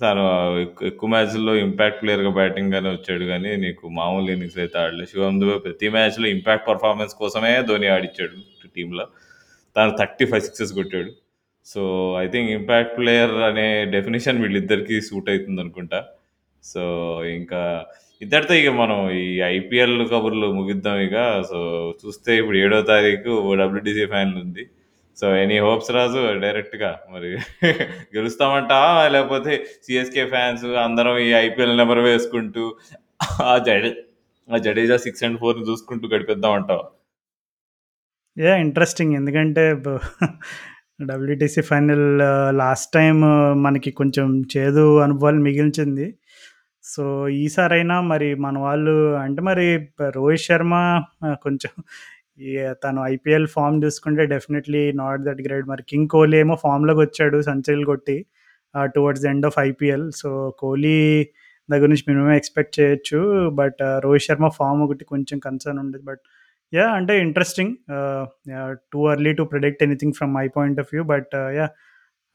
తను ఎక్కు ఎక్కువ మ్యాచ్‌ల్లో ఇంపాక్ట్ ప్లేయర్‌గా బ్యాటింగ్‌గానే వచ్చాడు గానీ, నీకు మామూలు ఇన్నింగ్స్ అయితే ఆడలేదు. శివం దుబే ప్రతి మ్యాచ్‌లో ఇంపాక్ట్ పెర్ఫార్మెన్స్ కోసమే ధోని ఆడిచ్చాడు టీమ్‌లో. తను 35 సిక్సెస్ కొట్టాడు. So, I think impact player అనే డెఫినిషన్ వీళ్ళిద్దరికీ సూట్ అయితుందనుకుంటా. సో, ఇంకా ఇద్దరితో ఇక మనం ఈ ఐపీఎల్ కబుర్లు ముగిద్దాం ఇక. సో, చూస్తే ఇప్పుడు ఏడో తారీఖు డబ్ల్యూడీసీ ఫైనల్ ఉంది. సో, ఎనీ హోప్స్ రాజు డైరెక్ట్‌గా మరి [LAUGHS] గెలుస్తామంటావా? లేకపోతే సిఎస్కే ఫ్యాన్స్ అందరం ఈ ఐపీఎల్ నెంబర్ వేసుకుంటూ ఆ జడే ఆ జడేజా సిక్స్ అండ్ ఫోర్ చూసుకుంటూ గడిపేద్దాం యా ఇంట్రెస్టింగ్. ఎందుకంటే డబ్ల్యూటీసీ ఫైనల్ లాస్ట్ టైం మనకి కొంచెం చేదు అనుభవాలు మిగిల్చింది. సో, ఈసారైనా మరి మన వాళ్ళు అంటే మరి రోహిత్ శర్మ uh, కొంచెం తను ఐపీఎల్ ఫామ్ చూసుకుంటే డెఫినెట్‌లీ నాట్ దట్ గ్రేట్. మరి కింగ్ కోహ్లీ ఏమో ఫార్మ్‌లోకొచ్చాడు సెంచరీలు కొట్టి towards end of IPL. So, Kohli దగ్గర నుంచి మినిమం ఎక్స్‌పెక్ట్ చేయొచ్చు. బట్ రోహిత్ శర్మ ఫామ్ ఒకటి కొంచెం కన్సర్న్ ఉండేది. బట్ యా అంటే interesting. Too early to predict anything from my point of view. But yeah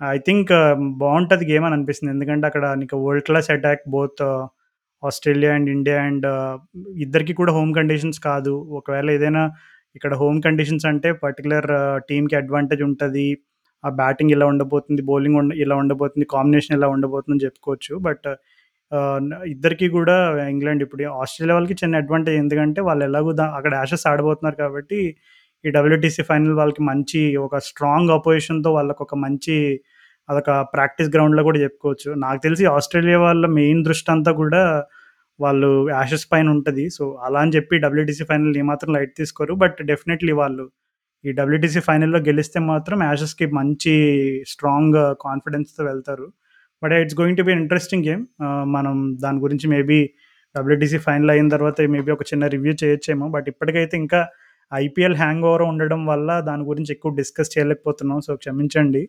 I think బాగుంటుంది గేమ్ అని అనిపిస్తుంది. ఎందుకంటే అక్కడ నీకు world class attack both Australia and India and ఇద్దరికీ కూడా హోమ్ కండిషన్స్ కాదు. ఒకవేళ ఏదైనా ఇక్కడ హోమ్ కండిషన్స్ అంటే పర్టిక్యులర్ టీంకి అడ్వాంటేజ్ ఉంటుంది ఆ బ్యాటింగ్ ఇలా ఉండబోతుంది. బౌలింగ్ ఇలా ఉండబోతుంది. కాంబినేషన్ ఇలా ఉండబోతుందని చెప్పుకోవచ్చు. బట్ ఇద్దరికీ కూడా ఇంగ్లాండ్ ఇప్పుడు ఆస్ట్రేలియా వాళ్ళకి చిన్న అడ్వాంటేజ్ ఎందుకంటే వాళ్ళు ఎలాగో అక్కడ యాషెస్ ఆడబోతున్నారు కాబట్టి ఈ డబ్ల్యూటీసీ ఫైనల్ వాళ్ళకి మంచి ఒక స్ట్రాంగ్ అపోజిషన్‌తో ఒక మంచి అదొక ప్రాక్టీస్ గ్రౌండ్‌లో కూడా చెప్పుకోవచ్చు. నాకు తెలిసి ఆస్ట్రేలియా వాళ్ళ మెయిన్ దృష్టంతా కూడా వాళ్ళు యాషెస్ పైన ఉంటుంది సో, అలా అని చెప్పి డబ్ల్యూటీసీ ఫైనల్‌ని ఏమాత్రం లైట్ తీసుకోరు. బట్ డెఫినెట్‌లీ వాళ్ళు ఈ డబ్ల్యూటీసీ ఫైనల్‌లో గెలిస్తే మాత్రం యాషెస్‌కి మంచి స్ట్రాంగ్ కాన్ఫిడెన్స్‌తో వెళ్తారు. But it's going to be interesting game. మనం దాని గురించి మేబీ డబ్ల్యూటీసీ ఫైనల్ అయిన తర్వాత మేబీ ఒక చిన్న రివ్యూ చేయొచ్చేమో. బట్ ఇప్పటికైతే ఇంకా ఐపీఎల్ హ్యాంగ్ ఓవర్ ఉండడం వల్ల దాని గురించి ఎక్కువ డిస్కస్ చేయలేకపోతున్నాం. సో, క్షమించండి.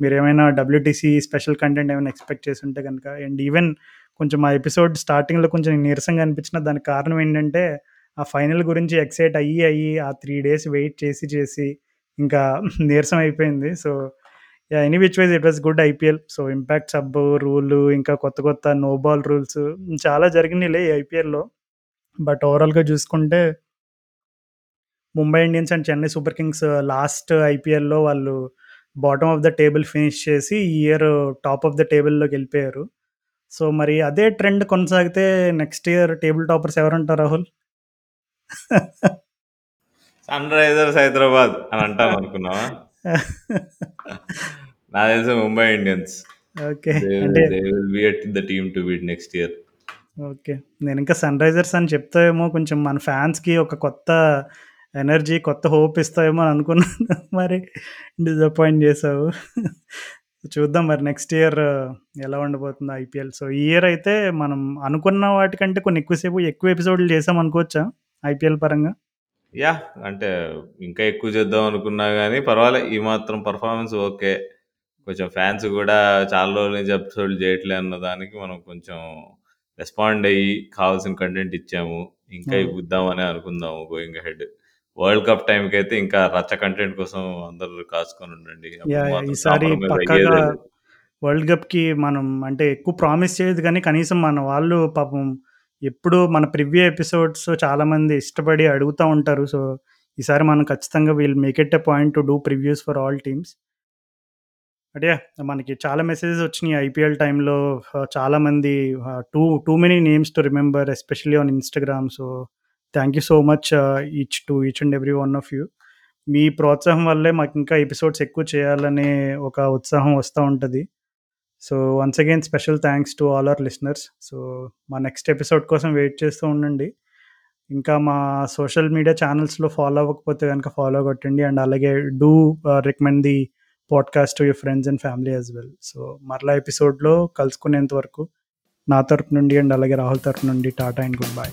మీరు ఏమైనా డబ్ల్యూటీసీ స్పెషల్ కంటెంట్ ఏమైనా ఎక్స్‌పెక్ట్ చేసి ఉంటే కనుక అండ్ ఈవెన్ కొంచెం ఆ ఎపిసోడ్ స్టార్టింగ్‌లో కొంచెం నీరసంగా అనిపించిన దానికి కారణం ఏంటంటే ఆ ఫైనల్ గురించి ఎక్సైట్ అయ్యి, అయ్యి ఆ త్రీ డేస్ వెయిట్ చేసి, చేసి ఇంకా నీరసం అయిపోయింది. So, any which wise it was good IPL. So, impact sub rule ఇంకా కొత్త, కొత్త నో బాల్ రూల్స్ చాలా జరిగినాయిలే ఈ ఐపీఎల్‌లో. బట్ ఓవరాల్‌గా చూసుకుంటే Mumbai Indians and Chennai Super Kings last ఐపీఎల్‌లో వాళ్ళు bottom of the table finish చేసి ఈ ఇయర్ టాప్ ఆఫ్ ద టేబుల్లోకి వెళ్ళిపోయారు సో, మరి అదే ట్రెండ్ కొనసాగితే నెక్స్ట్ ఇయర్ టేబుల్ టాపర్స్ ఎవరంటావు రాహుల్? సన్ రైజర్స్ హైదరాబాద్ అని అంటాం అనుకున్నావా? నాకు తెలిసి ముంబై ఇండియన్స్. ఓకే. దే అంటే they will be at the team to beat next year. Okay. నేనింకా సన్ రైజర్స్ అని చెప్తావేమో కొంచెం మన ఫ్యాన్స్‌కి ఒక కొత్త ఎనర్జీ, కొత్త హోప్ ఇస్తావేమో అని అనుకున్నాను. [LAUGHS] మరి డిసప్పాయింట్ చేసావు. చూద్దాం మరి నెక్స్ట్ ఇయర్ ఎలా ఉండబోతుందో ఐపీఎల్. సో, ఈ ఇయర్ అయితే మనం అనుకున్న వాటికంటే కొన్ని ఎక్కువ సేపు ఎక్కువ ఎపిసోడ్‌లు చేసాం అనుకోవచ్చా? ఐపీఎల్ పరంగా? యాహ్! అంటే ఇంకా ఎక్కువ చేద్దాం అనుకున్నా గానీ పర్వాలే ఈ మాత్రం పెర్ఫార్మన్స్ ఓకే. కొంచెం ఫ్యాన్స్ గూడా చాలా రోజుల నుంచి ఎపిసోడ్‌లు చేయట్లే అన్న దానికి మనం కొంచెం రెస్పాండ్ అయ్యి కావాల్సిన కంటెంట్ ఇచ్చాము. ఇంకా అవును. ఇవ్వుద్దామనే అనుకుందాము గోయింగ్ అహెడ్. వరల్డ్ కప్ టైంకైతే ఇంకా రచ్చ కంటెంట్ కోసం అందరూ కాచుకొని ఉండండి. ఈసారి పక్కాగా. వరల్డ్ కప్‌కి మనం అంటే ఎక్కువ ప్రామిస్ చేయొద్దు గానీ కనీసం మన వాళ్ళు పాపం ఎప్పుడు మన ప్రివ్యూ ఎపిసోడ్స్ చాలామంది ఇష్టపడి అడుగుతా ఉంటారు. సో, ఈసారి మనం ఖచ్చితంగా will make it a point to do previews for all teams. Yeah! మనకి చాలా మెసేజెస్ వచ్చినియి ఐపీఎల్ టైమ్‌లో ఆహ్, చాలామంది ఆహ్, too too many names to remember especially on Instagram. So, thank you so much each to each and every one of you. మీ ప్రోత్సాహం వల్లే మాకు ఇంకా ఎపిసోడ్స్ ఎక్కువ చేయాలనే ఒక ఉత్సాహం వస్తూ ఉంటుంది so, once again special thanks to all our listeners. So, మా నెక్స్ట్ ఎపిసోడ్ కోసం వెయిట్ చేస్తూ ఉండండి. ఇంకా మా సోషల్ మీడియా ఛానెల్స్‌లో ఫాలో అవ్వకపోతే కనుక ఫాలో కొట్టండి. అండ్ అలాగే do recommend the podcast to your friends and family as well. So, మరలా ఎపిసోడ్‌లో కలుసుకునేంత వరకు నా తరపు నుండి అండ్ అలాగే రాహుల్ తరపు నుండి టాటా అండ్ గుడ్ బాయ్